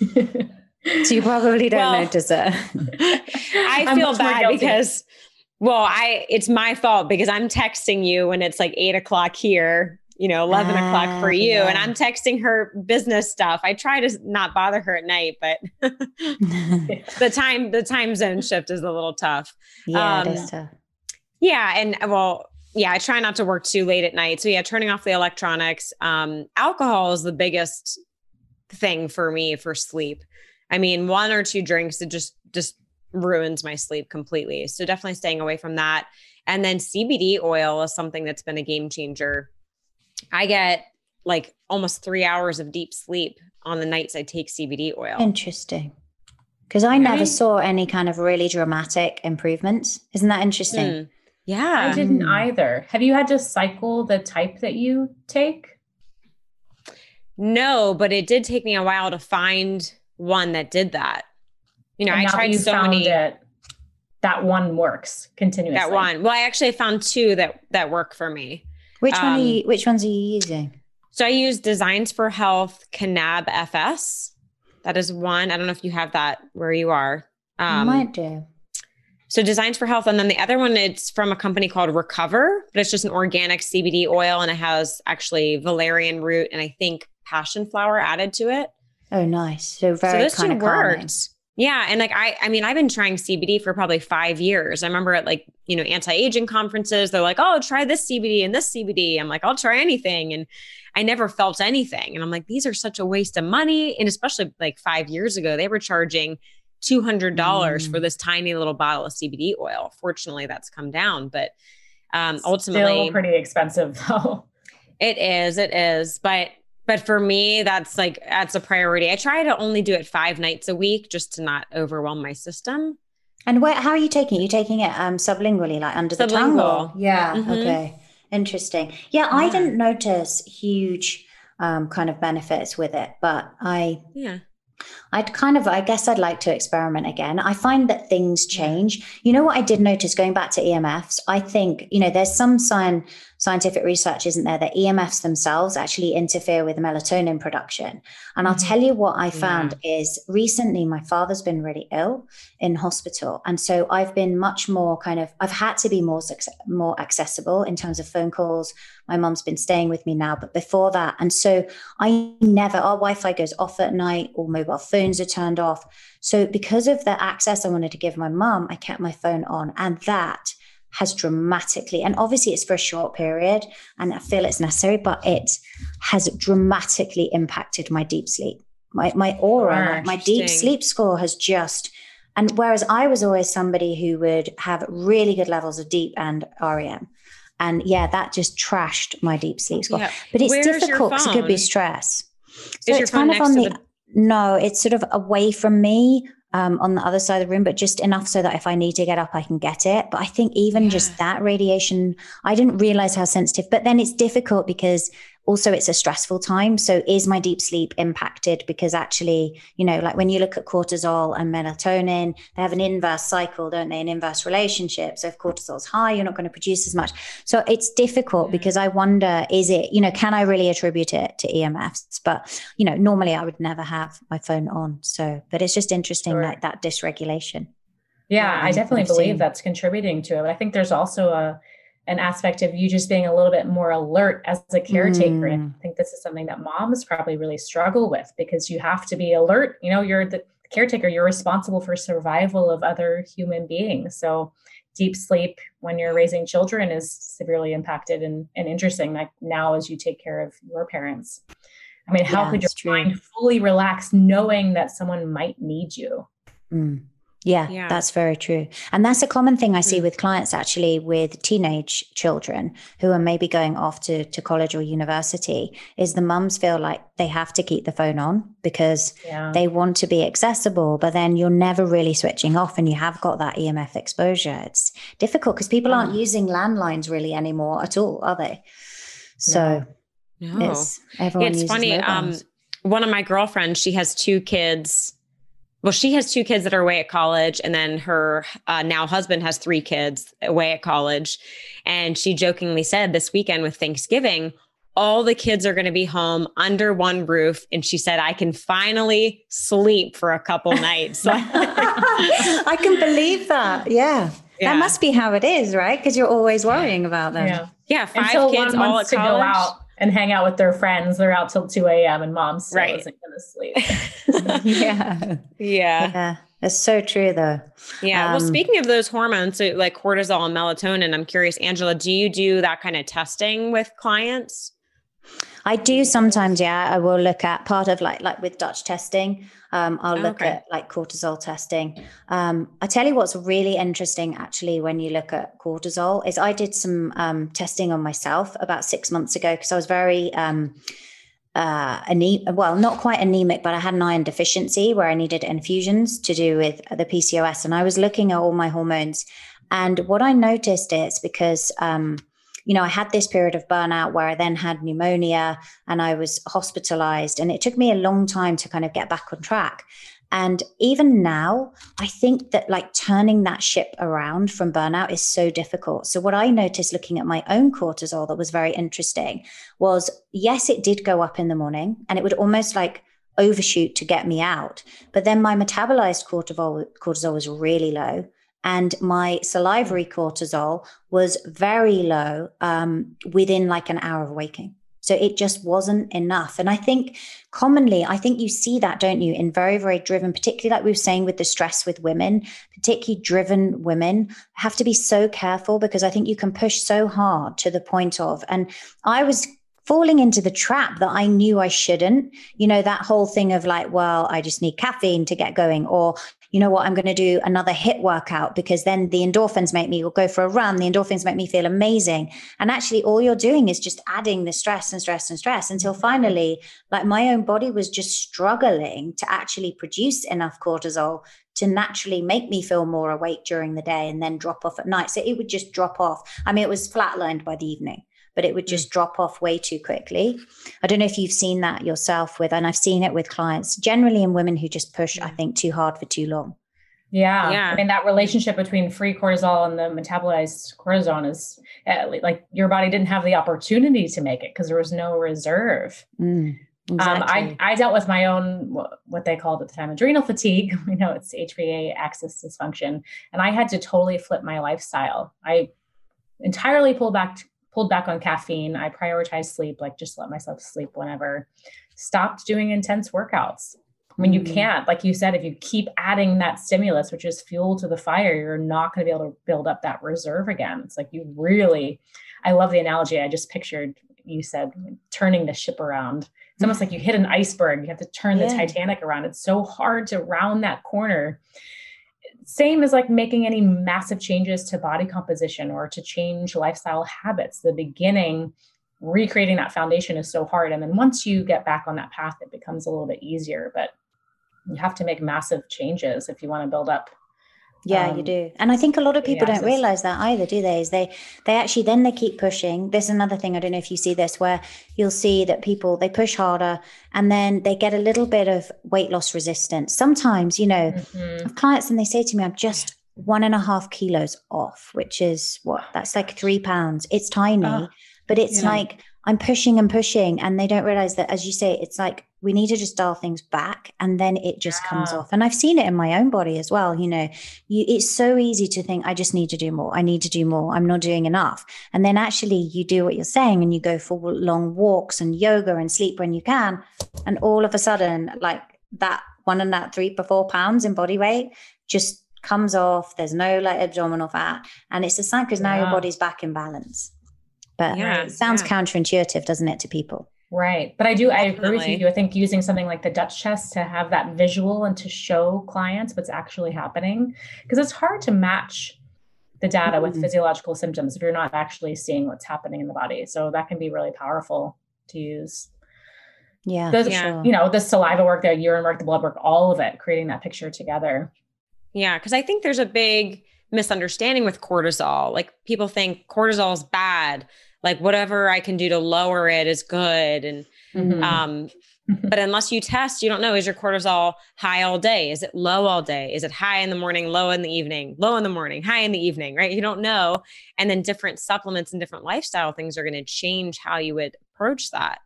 so you probably don't well, notice it. I feel bad because, well, I it's my fault because I'm texting you when it's like eight o'clock here you know, 11 uh, o'clock for ah, you. Yeah. And I'm texting her business stuff. I try to not bother her at night, but the time, the time zone shift is a little tough. Yeah, um, it is tough. Yeah. And well, yeah, I try not to work too late at night. So yeah, turning off the electronics. Um, alcohol is the biggest thing for me for sleep. I mean, one or two drinks, it just, just ruins my sleep completely. So definitely staying away from that. And then CBD oil is something that's been a game changer I get like almost three hours of deep sleep on the nights I take CBD oil. Interesting. Because I never saw any kind of really dramatic improvements. Isn't that interesting? Mm. Yeah. I didn't either. Have you had to cycle the type that you take? No, but it did take me a while to find one that did that. You know, and I tried so many. It, that one works continuously. That one. Well, I actually found two that that work for me. Which um, one are you, which ones are you using? So I use Designs for Health Cannab FS. That is one. I don't know if you have that where you are. Um, I might do. So Designs for Health, and then the other one it's from a company called Recover, but it's just an organic CBD oil, and it has actually valerian root and I think passion flower added to it. Oh, nice. So very so this kind of worked. Yeah. And like, I, I mean, I've been trying CBD for probably five years. I remember at like, you know, anti-aging conferences, they're like, oh, try this CBD and this CBD. I'm like, I'll try anything. And I never felt anything. And I'm like, these are such a waste of money. And especially like five years ago, they were charging $200 mm. for this tiny little bottle of CBD oil. Fortunately, that's come down, but um, ultimately Still pretty expensive though. It is, it is. But but for me that's like that's a priority i try to only do it five nights a week just to not overwhelm my system and where how are you taking it you taking it um sublingually like under the tongue or? yeah mm-hmm. okay interesting yeah, yeah, i didn't notice huge um kind of benefits with it but i yeah I'd kind of, I guess I'd like to experiment again. I find that things change. You know what I did notice going back to EMFs? I think, you know, there's some sign, scientific research, isn't there, that EMFs themselves actually interfere with melatonin production. And I'll mm-hmm. tell you what I found yeah. is recently my father's been really ill in hospital. And so I've been much more kind of, I've had to be more, more accessible in terms of phone calls. My mom's been staying with me now, but before that. And so I never, our Wi Fi goes off at night, or mobile phones are turned off. So because of the access I wanted to give my mom, I kept my phone on. And that, has dramatically, and obviously it's for a short period and I feel it's necessary, but it has dramatically impacted my deep sleep. My, my Oura, my, my deep sleep score has just, and whereas I was always somebody who would have really good levels of deep and REM. And yeah, that just trashed my deep sleep score. Yeah. But it's Where's difficult because it could be stress. So it's kind of on the, the, no, it's sort of away from me um, on the other side of the room, but just enough so that if I need to get up, I can get it. But I think even yeah. just that radiation, I didn't realize how sensitive, but then it's difficult because also it's a stressful time. So is my deep sleep impacted? Because actually you know like when you look at cortisol and melatonin they have an inverse cycle don't they? An inverse relationship. So if cortisol's high you're not going to produce as much. So it's difficult yeah. because i wonder is it you know can i really attribute it to emfs but you know normally i would never have my phone on. So but it's just interesting sure. like that dysregulation. Yeah, I definitely believe that's contributing to it. But I think there's also a an aspect of you just being a little bit more alert as a caretaker. Mm. And I think this is something that moms probably really struggle with because you have to be alert. You know, you're the caretaker, you're responsible for survival of other human beings. So deep sleep when you're raising children is severely impacted and, and interesting like now as you take care of your parents. I mean, how yeah, could your mind fully relax knowing that someone might need you? Mm. Yeah, yeah, that's very true. And that's a common thing I see mm. with clients actually with teenage children who are maybe going off to, to college or university is the mums feel like they have to keep the phone on because yeah. they want to be accessible, but then you're never really switching off and you have got that EMF exposure. It's difficult because people aren't using landlines really anymore at all, are they? So no. it's everyone It's funny. Um, one of my girlfriends, she has two kids well, she has two kids that are away at college, and then her uh, now husband has three kids away at college. And she jokingly said this weekend with Thanksgiving, all the kids are going to be home under one roof. And she said, I can finally sleep for a couple nights. I can believe that. Yeah. yeah. That must be how it is, right? Because you're always worrying about them. Yeah. Yeah. Five Until kids all at college. Go out and hang out with their friends. They're out till 2 a.m. and mom still right. isn't going to sleep. yeah. Yeah. Yeah. It's so true though. Yeah. Um, well, speaking of those hormones, so like cortisol and melatonin, I'm curious, Angela, do you do that kind of testing with clients? I do sometimes, yeah. I will look at part of like like with Dutch testing. Um, I'll look okay. at like cortisol testing. Um, I tell you what's really interesting actually when you look at cortisol is I did some um, testing on myself about six months ago because I was very um, uh, anemic, well, not quite anemic, but I had an iron deficiency where I needed infusions to do with the PCOS, and I was looking at all my hormones. And what I noticed is because um, you know, I had this period of burnout where I then had pneumonia and I was hospitalized. And it took me a long time to kind of get back on track. And even now, I think that like turning that ship around from burnout is so difficult. So, what I noticed looking at my own cortisol that was very interesting was yes, it did go up in the morning and it would almost like overshoot to get me out. But then my metabolized cortisol, cortisol was really low and my salivary cortisol was very low um, within like an hour of waking. So it just wasn't enough. And I think commonly, I think you see that, don't you, in very, very driven, particularly like we were saying with the stress with women, particularly driven women have to be so careful because I think you can push so hard to the point of, and I was falling into the trap that I knew I shouldn't. You know, that whole thing of like, well, I just need caffeine to get going, or you know what, I'm going to do another HIIT workout because then the endorphins make me go for a run. The endorphins make me feel amazing. And actually, all you're doing is just adding the stress and stress and stress until mm-hmm. finally, like my own body was just struggling to actually produce enough cortisol to naturally make me feel more awake during the day and then drop off at night. So it would just drop off. I mean, it was flatlined by the evening but it would just mm. drop off way too quickly. I don't know if you've seen that yourself with, and I've seen it with clients, generally in women who just push, I think, too hard for too long. Yeah. yeah. I mean, that relationship between free cortisol and the metabolized cortisol is uh, like your body didn't have the opportunity to make it because there was no reserve. Mm, exactly. um, I, I dealt with my own, what they called at the time, adrenal fatigue. We know it's HPA axis dysfunction. And I had to totally flip my lifestyle. I entirely pulled back pulled back on caffeine. I prioritized sleep, like just let myself sleep whenever. Stopped doing intense workouts. When you mm. can't, like you said, if you keep adding that stimulus, which is fuel to the fire, you're not going to be able to build up that reserve again. It's like you really, I love the analogy. I just pictured you said turning the ship around. It's almost like you hit an iceberg. You have to turn yeah. the Titanic around. It's so hard to round that corner same as like making any massive changes to body composition or to change lifestyle habits. The beginning, recreating that foundation is so hard. And then once you get back on that path, it becomes a little bit easier. But you have to make massive changes if you want to build up yeah, um, you do. And I think a lot of people don't realize that either, do they? Is they they actually then they keep pushing. There's another thing, I don't know if you see this, where you'll see that people they push harder and then they get a little bit of weight loss resistance. Sometimes, you know, mm-hmm. clients and they say to me, I'm just one and a half kilos off, which is what that's like three pounds. It's tiny, uh, but it's yeah. like I'm pushing and pushing, and they don't realize that, as you say, it's like we need to just dial things back and then it just yeah. comes off. And I've seen it in my own body as well. You know, you, it's so easy to think, I just need to do more. I need to do more. I'm not doing enough. And then actually you do what you're saying and you go for long walks and yoga and sleep when you can. And all of a sudden, like that one and that three to four pounds in body weight just comes off. There's no like abdominal fat. And it's the same because now yeah. your body's back in balance. But yeah, it sounds counterintuitive, doesn't it, to people? Right. But I do, I agree with you. I think using something like the Dutch test to have that visual and to show clients what's actually happening, because it's hard to match the data mm-hmm. with physiological symptoms if you're not actually seeing what's happening in the body. So that can be really powerful to use. Yeah. The, yeah. You know, the saliva work, the urine work, the blood work, all of it, creating that picture together. Yeah. Cause I think there's a big misunderstanding with cortisol. Like people think cortisol is bad like whatever I can do to lower it is good. And mm-hmm. um, but unless you test, you don't know is your cortisol high all day? Is it low all day? Is it high in the morning, low in the evening, low in the morning, high in the evening, right? You don't know. And then different supplements and different lifestyle things are going to change how you would approach that.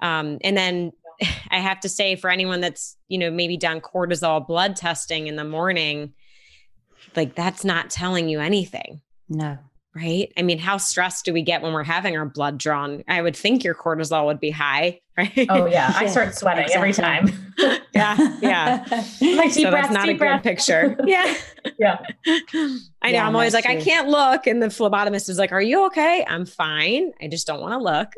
Um, and then I have to say for anyone that's, you know, maybe done cortisol blood testing in the morning, like that's not telling you anything. No right? I mean, how stressed do we get when we're having our blood drawn? I would think your cortisol would be high, right? Oh yeah, I start sweating exactly. every time. yeah, yeah. like so breath, that's not a breath. good picture. yeah, yeah. I know. Yeah, I'm always like, true. I can't look, and the phlebotomist is like, "Are you okay?" I'm fine. I just don't want to look.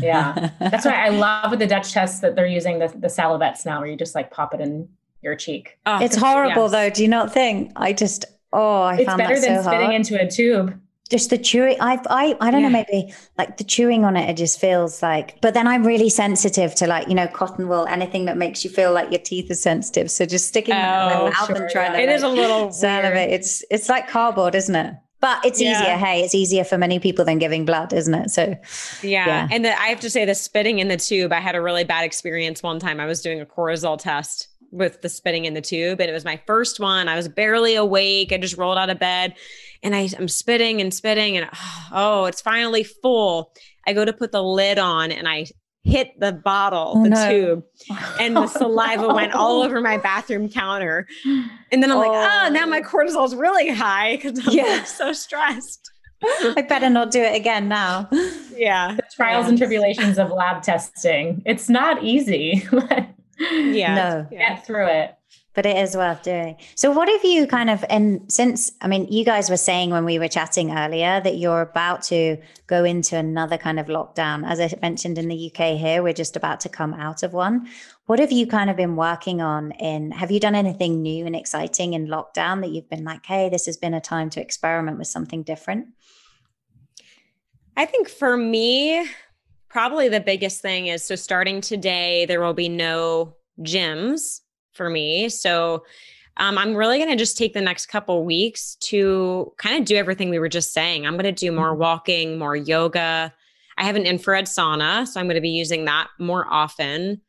yeah, that's why I love with the Dutch test that they're using the the salivettes now, where you just like pop it in your cheek. Oh, it's horrible yes. though. Do you not think? I just Oh, I it's better than so spitting hard. into a tube. Just the chewing, I, I, I don't yeah. know, maybe like the chewing on it, it just feels like. But then I'm really sensitive to like you know cotton wool, anything that makes you feel like your teeth are sensitive. So just sticking oh, in my oh, mouth sure, and trying yeah. to. It like, is a little salivate. It's it's like cardboard, isn't it? But it's yeah. easier. Hey, it's easier for many people than giving blood, isn't it? So, yeah. yeah. And the, I have to say, the spitting in the tube, I had a really bad experience one time. I was doing a cortisol test with the spitting in the tube. And it was my first one. I was barely awake. I just rolled out of bed and I, am spitting and spitting and oh, it's finally full. I go to put the lid on and I hit the bottle, oh, the no. tube, and the saliva went all oh. over my bathroom counter. And then I'm oh. like, oh, now my oh. cortisol is really high because I'm yeah. so stressed. I better not do it again now. Yeah. The trials and tribulations of lab testing. It's not easy. yeah. No. Get through it. But it is worth doing. So, what have you kind of, and since, I mean, you guys were saying when we were chatting earlier that you're about to go into another kind of lockdown. As I mentioned in the UK here, we're just about to come out of one. What have you kind of been working on in, have you done anything new and exciting in lockdown that you've been like, hey, this has been a time to experiment with something different? I think for me, probably the biggest thing is so starting today, there will be no gyms for me. So um, I'm really going to just take the next couple weeks to kind of do everything we were just saying. I'm going to do more mm-hmm. walking, more yoga. I have an infrared sauna, so I'm going to be using that more often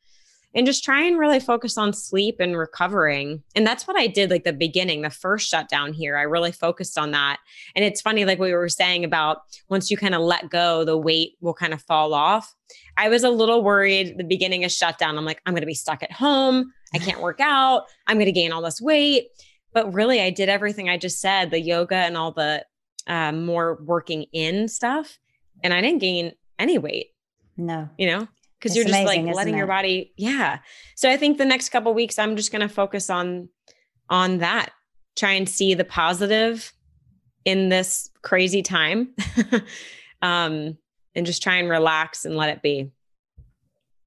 and just try and really focus on sleep and recovering. And that's what I did like the beginning, the first shutdown here. I really focused on that. And it's funny, like we were saying about once you kind of let go, the weight will kind of fall off. I was a little worried the beginning of shutdown. I'm like, I'm going to be stuck at home. I can't work out. I'm going to gain all this weight. But really, I did everything I just said the yoga and all the uh, more working in stuff. And I didn't gain any weight. No. You know? Because you're just amazing, like letting your body yeah. So i think the next couple weeks i'm just going to focus on on that. Try and see the positive in this crazy time um and just try and relax and let it be.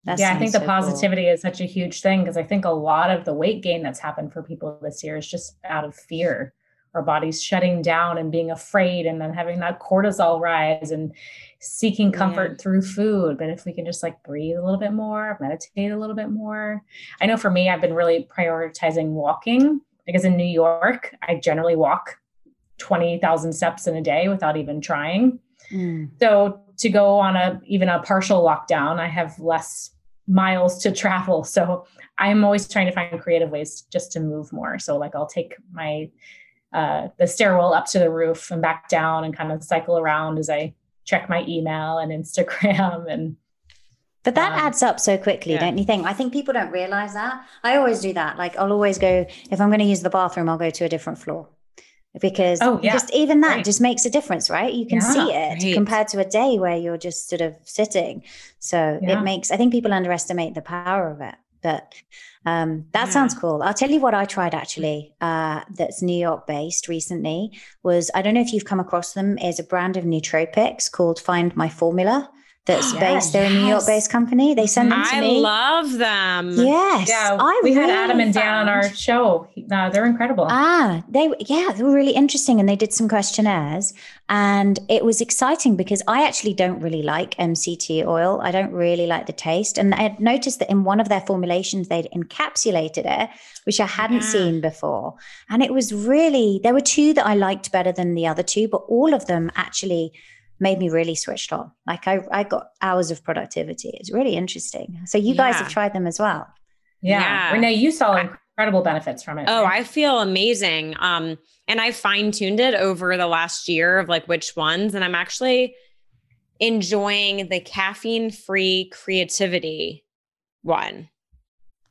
That yeah, I think the positivity cool. is such a huge thing because I think a lot of the weight gain that's happened for people this year is just out of fear our bodies shutting down and being afraid and then having that cortisol rise and seeking comfort yeah. through food. But if we can just like breathe a little bit more meditate a little bit more. I know for me i've been really prioritizing walking. Because in new york i generally walk 20,000 steps in a day without even trying. Mm. so to go on a even a partial lockdown i have less miles to travel. So i'm always trying to find creative ways just to move more. So like i'll take my uh, the stairwell up to the roof and back down and kind of cycle around as I check my email and Instagram and but that um, adds up so quickly, yeah. don't you think? I think people don't realize that. I always do that. Like I'll always go if I'm going to use the bathroom, I'll go to a different floor because oh, yeah. just even that right. just makes a difference, right? You can yeah, see it right. compared to a day where you're just sort of sitting. So it makes. I think people underestimate the power of it. But um, that yeah. sounds cool. I'll tell you what I tried actually. Uh, that's New York based recently. Was I don't know if you've come across them. Is a brand of nootropics called Find My Formula. That's based. They're a New York based company. They send them to I me. love them. Yes, Yeah, I we had Adam and Dan on our show. Uh, they're incredible. Ah, they yeah, they were really interesting, and they did some questionnaires, and it was exciting because I actually don't really like MCT oil. I don't really like the taste, and I had noticed that in one of their formulations they'd encapsulated it, which I hadn't Yeah. seen before, and it was really there were two that I liked better than the other two, but all of them actually made me really switched on. Like I, I got hours of productivity. It's really interesting. So you guys Yeah. have tried them as well. yeah. yeah. Renee, you saw incredible benefits from it. Oh, right? I feel amazing. Um, and I fine tuned it over the last year of like which ones, and I'm actually enjoying the caffeine free creativity one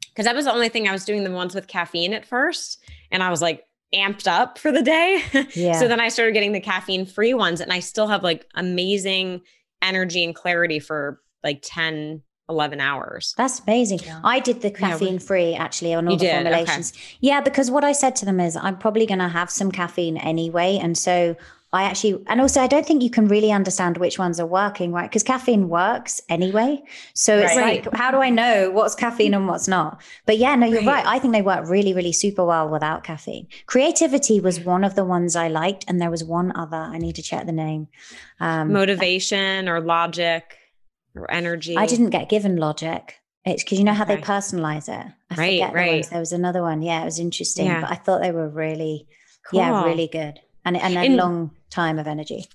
because that was the only thing I was doing the ones with caffeine at first, and I was like amped up for the day. Yeah. so then I started getting the caffeine free ones, and I still have like amazing energy and clarity for like 10, 11 hours. That's amazing. Yeah. I did the Yeah, caffeine free actually on all You the did? Okay. formulations. Yeah, because what I said to them is I'm probably going to have some caffeine anyway. And so I actually, and also I don't think you can really understand which ones are working, right? Because caffeine works anyway. So it's Right. like, how do I know what's caffeine and what's not? But yeah, no, you're Right. right. I think they work really, really super well without caffeine. Creativity was one of the ones I liked. And there was one other, I need to check the name. Um, Motivation or logic or energy. I didn't get given logic. It's because you know how they personalize it. I Right, right. There was another one. Yeah, it was interesting, Yeah. but I thought they were really, yeah, really good, and and a And- long time of energy.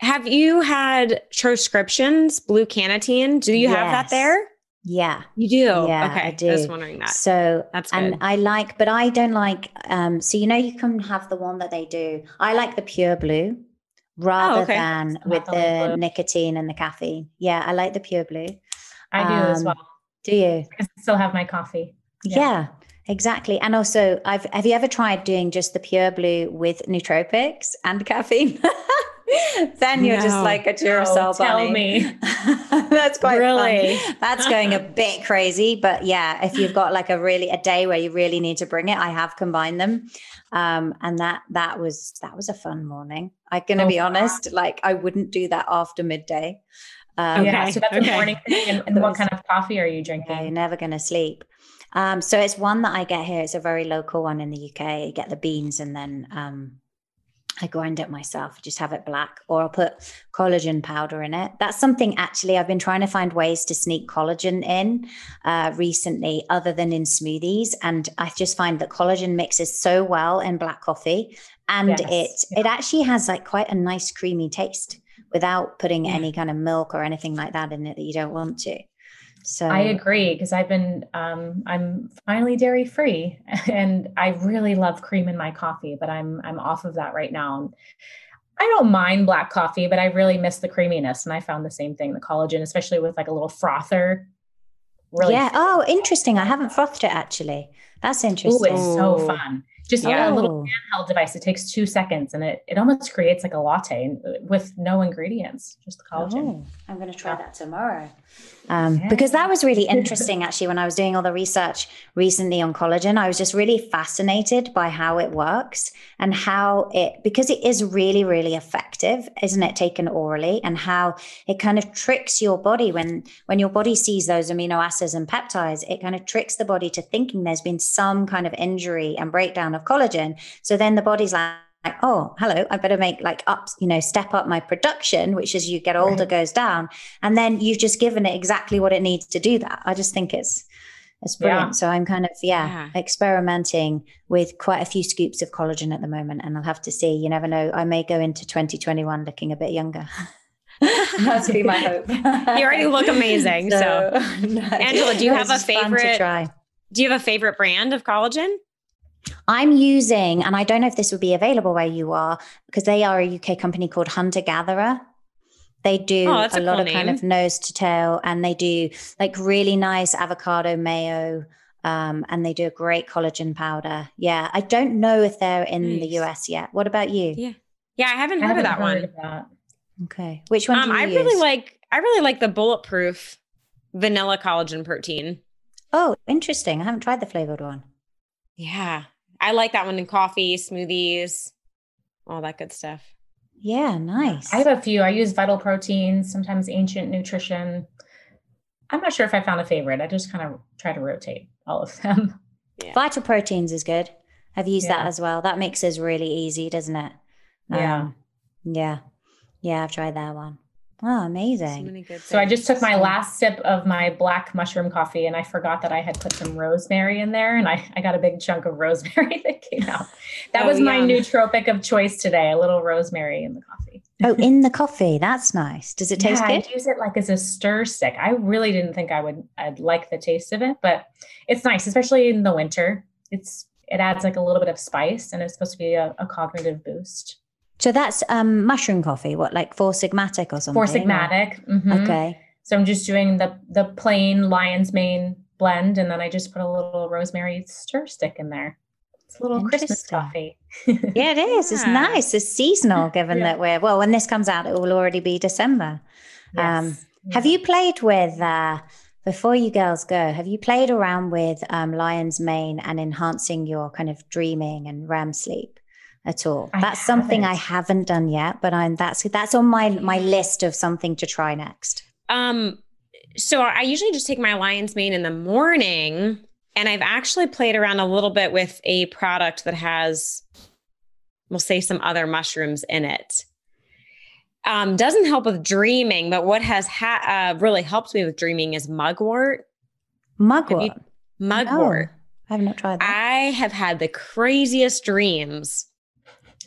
Have you had transcriptions, blue canatine? Do you have that there? Yeah, You do. Yeah, okay. I do. was wondering that. so That's good. and. I like, but I don't like. Um, so you know, you can have the one that they do. I like the pure blue rather Oh, okay. than Not with the the blue. nicotine and the caffeine. Yeah, I like the pure blue. I do as um, well. Do you? I still have my coffee. Yeah. Yeah. Exactly. And also, I've have you ever tried doing just the pure blue with nootropics and caffeine? then you're just like a Duracell tell bunny. me. That's quite Really? That's going a bit crazy, but yeah, if you've got like a really a day where you really need to bring it, I have combined them, um, and that that was that was a fun morning. I'm gonna Oh, be wow. honest, like I wouldn't do that after midday. Um, Yeah. Okay, So that's okay. a morning thing. And, and what kind of coffee are you Yeah, you're drinking? never going to sleep. Um, so it's one that I get here. It's a very local one in the UK. You get the beans and then um, I grind it myself, just have it black, or I'll put collagen powder in it. That's something actually I've been trying to find ways to sneak collagen in uh, recently, other than in smoothies. And I just find that collagen mixes so well in black coffee, and Yes, it it actually has like quite a nice creamy taste without putting Yeah. any kind of milk or anything like that in it that you don't want to. So I agree because I've been um, I'm finally dairy free and I really love cream in my coffee, but I'm I'm off of that right now. I don't mind black coffee, but I really miss the creaminess. And I found the same thing, the collagen, especially with like a little frother. Really yeah. Oh, interesting. I haven't frothed it actually. That's Ooh, interesting. it's so fun. Just Yeah. a little Oh. handheld device. It takes two seconds and it, it almost creates like a latte with no ingredients, just the collagen. Oh, I'm going to try Yeah. that tomorrow. Um, Because that was really interesting, actually, when I was doing all the research recently on collagen. I was just really fascinated by how it works and how it, because it is really, really effective, isn't it, taken orally, and how it kind of tricks your body when when your body sees those amino acids and peptides. It kind of tricks the body to thinking there's been some kind of injury and breakdown of collagen. So then the body's like like, oh, hello, I better make like up, you know, step up my production, which as you get older Right. goes down. And then you've just given it exactly what it needs to do that. I just think it's it's Yeah. brilliant. So I'm kind of, yeah, Yeah. experimenting with quite a few scoops of collagen at the moment. And I'll have to see. You never know. I may go into 2021 looking a bit younger. That's be my hope. You already look amazing, so. Angela, do you have a favorite- try? Do you have a favorite brand of collagen? I'm using, and I don't know if this would be available where you are, because they are a UK company called Hunter Gatherer. They do Oh, a a lot cool of kind of nose to tail, and they do like really nice avocado mayo. Um, and they do a great collagen powder. Yeah, I don't know if they're in the US yet. What about you? Yeah. Yeah, I haven't I heard of haven't that heard one. of that. Okay, which one Um, do you I use? really like I really like the bulletproof vanilla collagen protein. Oh, interesting. I haven't tried the flavored one. Yeah. I like that one in coffee, smoothies, all that good stuff. Yeah, nice. I have a few. I use Vital Proteins, sometimes Ancient Nutrition. I'm not sure if I found a favorite. I just kind of try to rotate all of them. Yeah. Vital Proteins is good. I've used yeah. that as well. That makes is really easy, doesn't it? Yeah. Um, yeah. Yeah, I've tried that one. Oh, amazing. So, so I just took my last sip of my black mushroom coffee and I forgot that I had put some rosemary in there and I, I got a big chunk of rosemary that came out. That oh, was my nootropic of choice today, a little rosemary in the coffee. oh, in the coffee. That's nice. Does it taste yeah, good? I use it like as a stir stick. I really didn't think I would I'd like the taste of it, but it's nice, especially in the winter. It's it adds like a little bit of spice and it's supposed to be a, a cognitive boost. So that's um, mushroom coffee. What like four sigmatic or something? Four sigmatic. Mm-hmm. Okay. So I'm just doing the the plain lion's mane blend, and then I just put a little rosemary stir stick in there. It's a little Christmas coffee. yeah, it is. Yeah. It's nice. It's seasonal, given yeah. that we're well. When this comes out, it will already be December. Yes. Um, Have you played with? Uh, before you girls go, have you played around with um, lion's mane and enhancing your kind of dreaming and REM sleep? At all. I that's haven't. something I haven't done yet, but I'm that's that's on my my list of something to try next. Um so I usually just take my lion's mane in the morning and I've actually played around a little bit with a product that has we'll say some other mushrooms in it. Um, doesn't help with dreaming, but what has ha- uh, really helped me with dreaming is mugwort. Mugwort. mugwort. Oh, I have not tried that. I have had the craziest dreams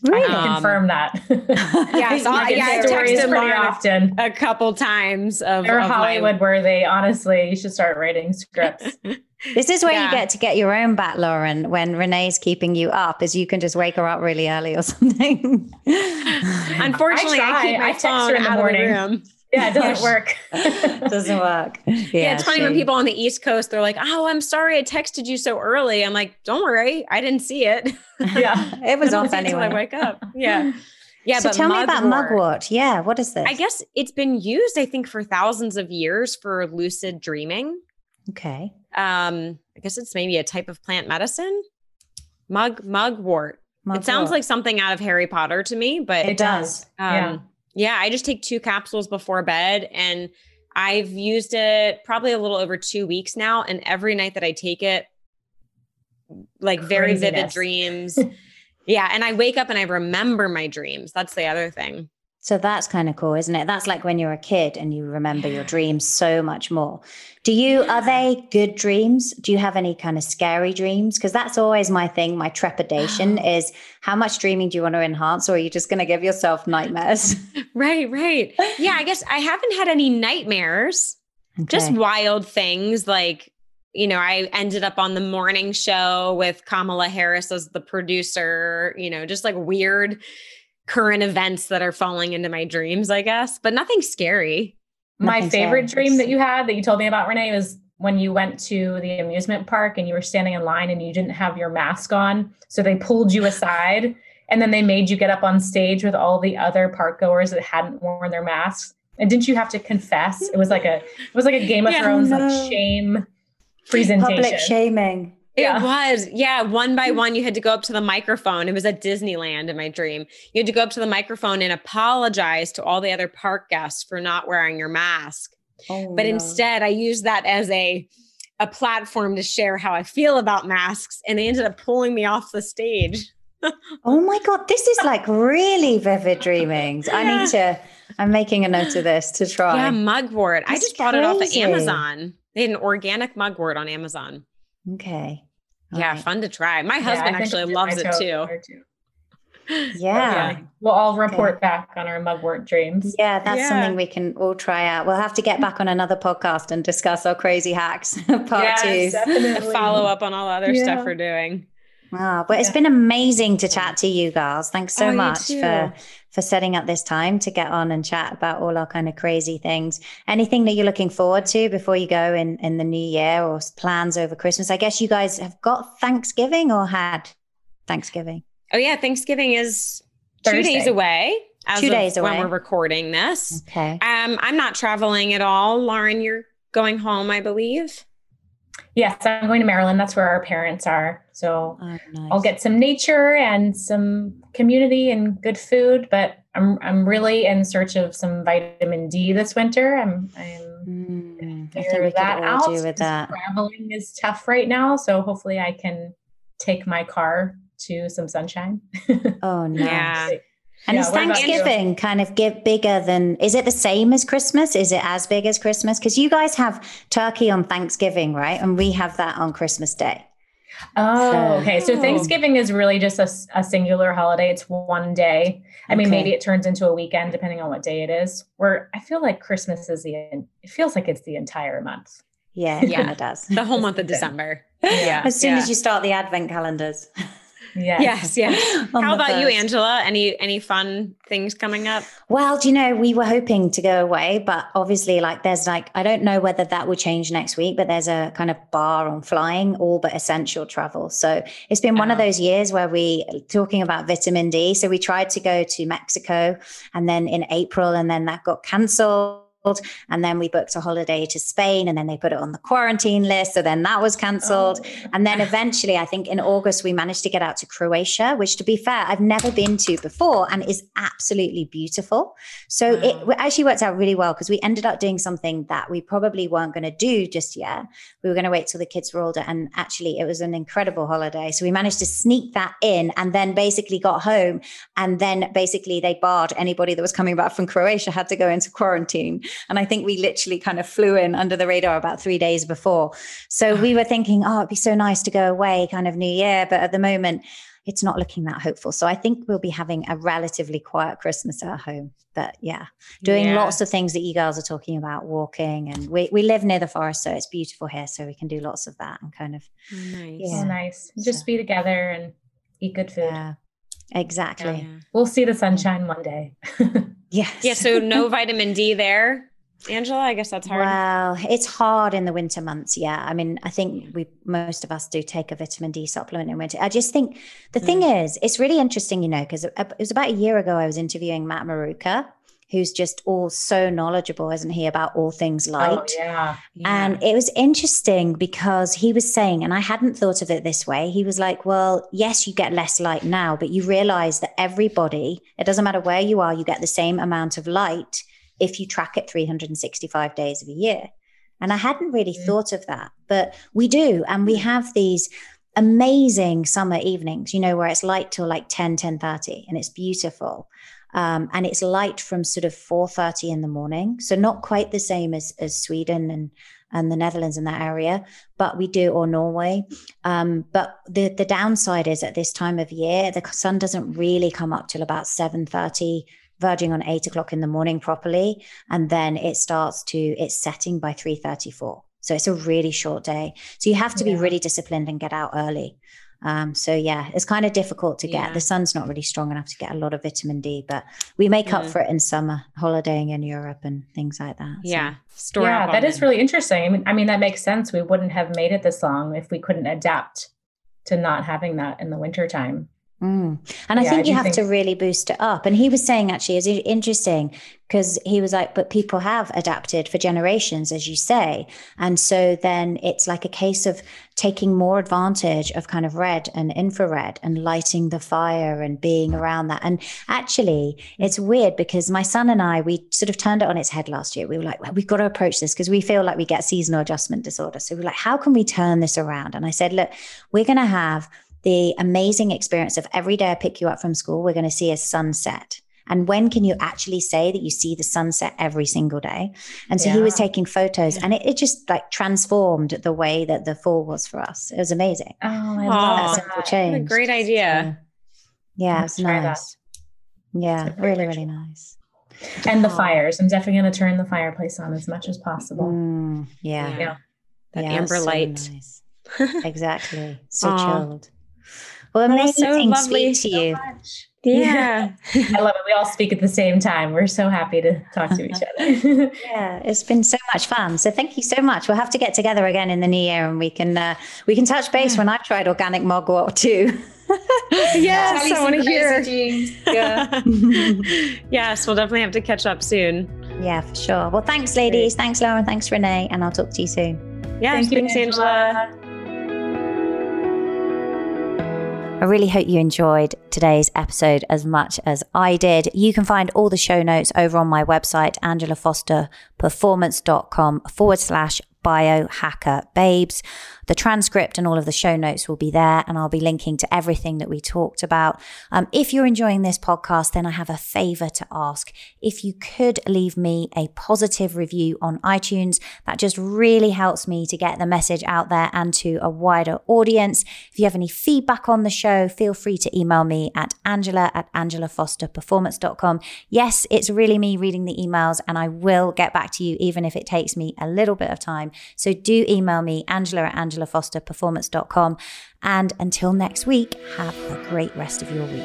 Really? I can confirm that. yeah, so I, yeah, I texted pretty often a couple times. Of, They're of Hollywood my... worthy. Honestly, you should start writing scripts. this is where yeah. you get to get your own bat, Lauren. When Renee's keeping you up, is you can just wake her up really early or something. Unfortunately, I, I keep my I phone in the morning. Yeah, it doesn't work. doesn't work. Yeah, yeah it's funny when people on the East Coast they're like, "Oh, I'm sorry, I texted you so early." I'm like, "Don't worry, I didn't see it." Yeah, it was off anyway. I wake up. Yeah. Yeah, so tell me about mugwort. Yeah, what is this? I guess it's been used, I think, for thousands of years for lucid dreaming. Okay. Um, I guess it's maybe a type of plant medicine. Mug mugwort. Mugwort. It sounds like something out of Harry Potter to me, but it does. Um, yeah. Yeah, I just take two capsules before bed and I've used it probably a little over two weeks now. And every night that I take it, like Craziness. very vivid dreams. yeah. And I wake up and I remember my dreams. That's the other thing. So that's kind of cool, isn't it? That's like when you're a kid and you remember your dreams so much more. Do you, are they good dreams? Do you have any kind of scary dreams? Because that's always my thing. My trepidation is how much dreaming do you want to enhance, or are you just going to give yourself nightmares? right, right. Yeah, I guess I haven't had any nightmares, okay. just wild things like, you know, I ended up on the morning show with Kamala Harris as the producer, you know, just like weird current events that are falling into my dreams, I guess, but nothing scary. My favorite scary. dream that you had that you told me about, Renee, was when you went to the amusement park and you were standing in line and you didn't have your mask on. So they pulled you aside and then they made you get up on stage with all the other park goers that hadn't worn their masks. And didn't you have to confess? It was like a it was like a Game of yeah, Thrones no. like shame presentation. Public shaming. It was. Yeah. One by mm. one, you had to go up to the microphone. It was at Disneyland in my dream. You had to go up to the microphone and apologize to all the other park guests for not wearing your mask. Oh, but no. instead, I used that as a a platform to share how I feel about masks, and they ended up pulling me off the stage. oh my god, this is like really vivid dreamings. I need to. I'm making a note of this to try. Yeah, mugwort. That's I just bought crazy. it off of Amazon. They had an organic mugwort on Amazon. Okay. All yeah, right. fun to try. My husband yeah, actually loves it too. too. Yeah. yeah. We'll all report okay. back on our mugwort dreams. Yeah, that's yeah. something we can all try out. We'll have to get back on another podcast and discuss our crazy hacks part yes, two. Definitely. Follow up on all other yeah. stuff we're doing. Wow, but it's been amazing to chat to you girls. Thanks so oh, much for for setting up this time to get on and chat about all our kind of crazy things. Anything that you're looking forward to before you go in in the new year or plans over Christmas? I guess you guys have got Thanksgiving or had Thanksgiving. Oh yeah, Thanksgiving is Thursday. two days away. two days away when we're recording this. Okay. Um, I'm not traveling at all. Lauren, you're going home, I believe. Yes, I'm going to Maryland. That's where our parents are. So oh, nice. I'll get some nature and some community and good food. But I'm I'm really in search of some vitamin D this winter. I'm I'm Mm, figure think we could that out. with that. Traveling is tough right now, so hopefully I can take my car to some sunshine. Oh, nice. Yeah. And Yeah, is what about you? Thanksgiving kind of give bigger than? Is it the same as Christmas? Is it as big as Christmas? Because you guys have turkey on Thanksgiving, right? And we have that on Christmas Day. Oh, So- okay. So. Thanksgiving is really just a singular holiday. It's one day. I mean, Okay. maybe it turns into a weekend depending on what day it is. Where I feel like Christmas is the it feels like it's the entire month. Yeah, Yeah. it does. The whole month of December. Yeah. As soon Yeah. as you start the advent calendars. Yes. Yes, yes. How the about you. Angela? Any any fun things coming up? Well, do you know, we were hoping to go away, but obviously, like, there's like, I don't know whether that will change next week, but there's a kind of bar on flying, all but essential travel. So it's been one of Oh. those years where we, talking about vitamin D. So we tried to go to Mexico and then in April, and then that got cancelled. And then we booked a holiday to Spain, and then they put it on the quarantine list. So then that was cancelled. Oh. And then eventually, I think in August, we managed to get out to Croatia, which to be fair, I've never been to before and is absolutely beautiful. So it actually worked out really well because we ended up doing something that we probably weren't going to do just yet. We were going to wait till the kids were older. And actually, it was an incredible holiday. So we managed to sneak that in and then basically got home. And then basically, they barred anybody that was coming back from Croatia had to go into quarantine. And I think we literally kind of flew in under the radar about three days before. So we ah. were thinking, oh, it'd be so nice to go away, kind of New Year. But at the moment, it's not looking that hopeful. So I think we'll be having a relatively quiet Christmas at home. But yeah, doing Yeah. lots of things that you girls are talking about, walking. And we, we live near the forest, so it's beautiful here. So we can do lots of that and kind of, nice. Yeah. Oh, nice. Just So- be together and eat good food. yeah, exactly. Yeah. We'll see the sunshine one day. Yes. Yeah, so no vitamin D there, Angela. I guess that's hard. Well, it's hard in the winter months. Yeah. I mean, I think we, most of us do take a vitamin D supplement in winter. I just think the thing mm. is, it's really interesting, you know, because it uh, it was about a year ago I was interviewing Matt Maruca, who's just all so knowledgeable, isn't he, about all things light. Oh, yeah. And it was interesting because he was saying, and I hadn't thought of it this way. He was like, Well, yes, you get less light now, but you realize that everybody, it doesn't matter where you are, you get the same amount of light if you track it 365 days of a year. And I hadn't really Mm. thought of that, but we do. And we have these amazing summer evenings, you know, where it's light till like 10, 10 30, and it's beautiful. Um, and it's light from sort of 4.30 in the morning. So not quite the same as, as sweden and, and the netherlands in that area but we do or norway. Um, but the, the downside is at this time of year the sun doesn't really come up till about 7.30 verging on 8 o'clock in the morning properly. And then it starts to it's setting by 3.34 so it's a really short day. So you have to be really disciplined and get out early um, so yeah, it's kind of difficult to get. Yeah. The sun's not really strong enough to get a lot of vitamin D, but we make up for it in summer, holidaying in Europe and things like that. So- yeah. Store yeah, up that on is it. really interesting. I mean, I mean, that makes sense. We wouldn't have made it this long if we couldn't adapt to not having that in the wintertime. Mm. And I Yeah, I think you have think- to really boost it up. And he was saying, actually, is interesting because he was like, but people have adapted for generations, as you say. And so then it's like a case of taking more advantage of kind of red and infrared and lighting the fire and being around that. And actually, it's weird because my son and I, we sort of turned it on its head last year. We were like, well, we've got to approach this because we feel like we get seasonal adjustment disorder. So we're like, how can we turn this around? And I said, look, we're going to have the amazing experience of every day I pick you up from school, we're going to see a sunset. And when can you actually say that you see the sunset every single day? And so he was taking photos and it, it just like transformed the way that the fall was for us. It was amazing. Oh, I Aw. love That that. simple What change. a great idea. Yeah, it Let's was try that. nice. Yeah, It's really, really nice. And the Aw. fires. I'm definitely going to turn the fireplace on as much as possible. Mm, yeah. Yeah. That Yeah, amber so light. nice. Exactly. So Aw. chilled. Well, That was so amazing to lovely. speak to you. Yeah. I love it. We all speak at the same time. We're so happy to talk to each other. Yeah, it's been so much fun. So thank you so much. We'll have to get together again in the new year, and we can uh, we can touch base when I've tried organic mugwort too. yes, I want to hear. Yeah. yes, we'll definitely have to catch up soon. yeah, for sure. Well, thanks, ladies. Thanks, Lauren. Thanks, Renee. And I'll talk to you soon. Yeah, Thank you, thanks, Angela. Angela. I really hope you enjoyed today's episode as much as I did. You can find all the show notes over on my website, angelafosterperformance.com forward slash biohacker babes. The transcript and all of the show notes will be there, and I'll be linking to everything that we talked about. Um, if you're enjoying this podcast, then I have a favor to ask. If you could leave me a positive review on iTunes, that just really helps me to get the message out there and to a wider audience. If you have any feedback on the show, feel free to email me at angela at angelafosterperformance.com. Yes, it's really me reading the emails, and I will get back to you, even if it takes me a little bit of time. So do email me, angela at angela angelafosterperformance.com. And until next week, have a great rest of your week.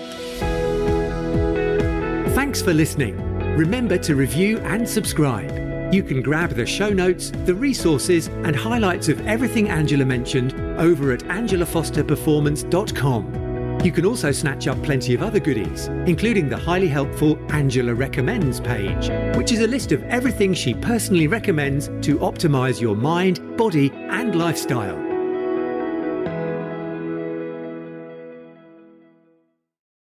Thanks for listening. Remember to review and subscribe. You can grab the show notes, the resources, and highlights of everything Angela mentioned over at angelafosterperformance.com. You can also snatch up plenty of other goodies, including the highly helpful Angela Recommends page, which is a list of everything she personally recommends to optimize your mind, body, and lifestyle.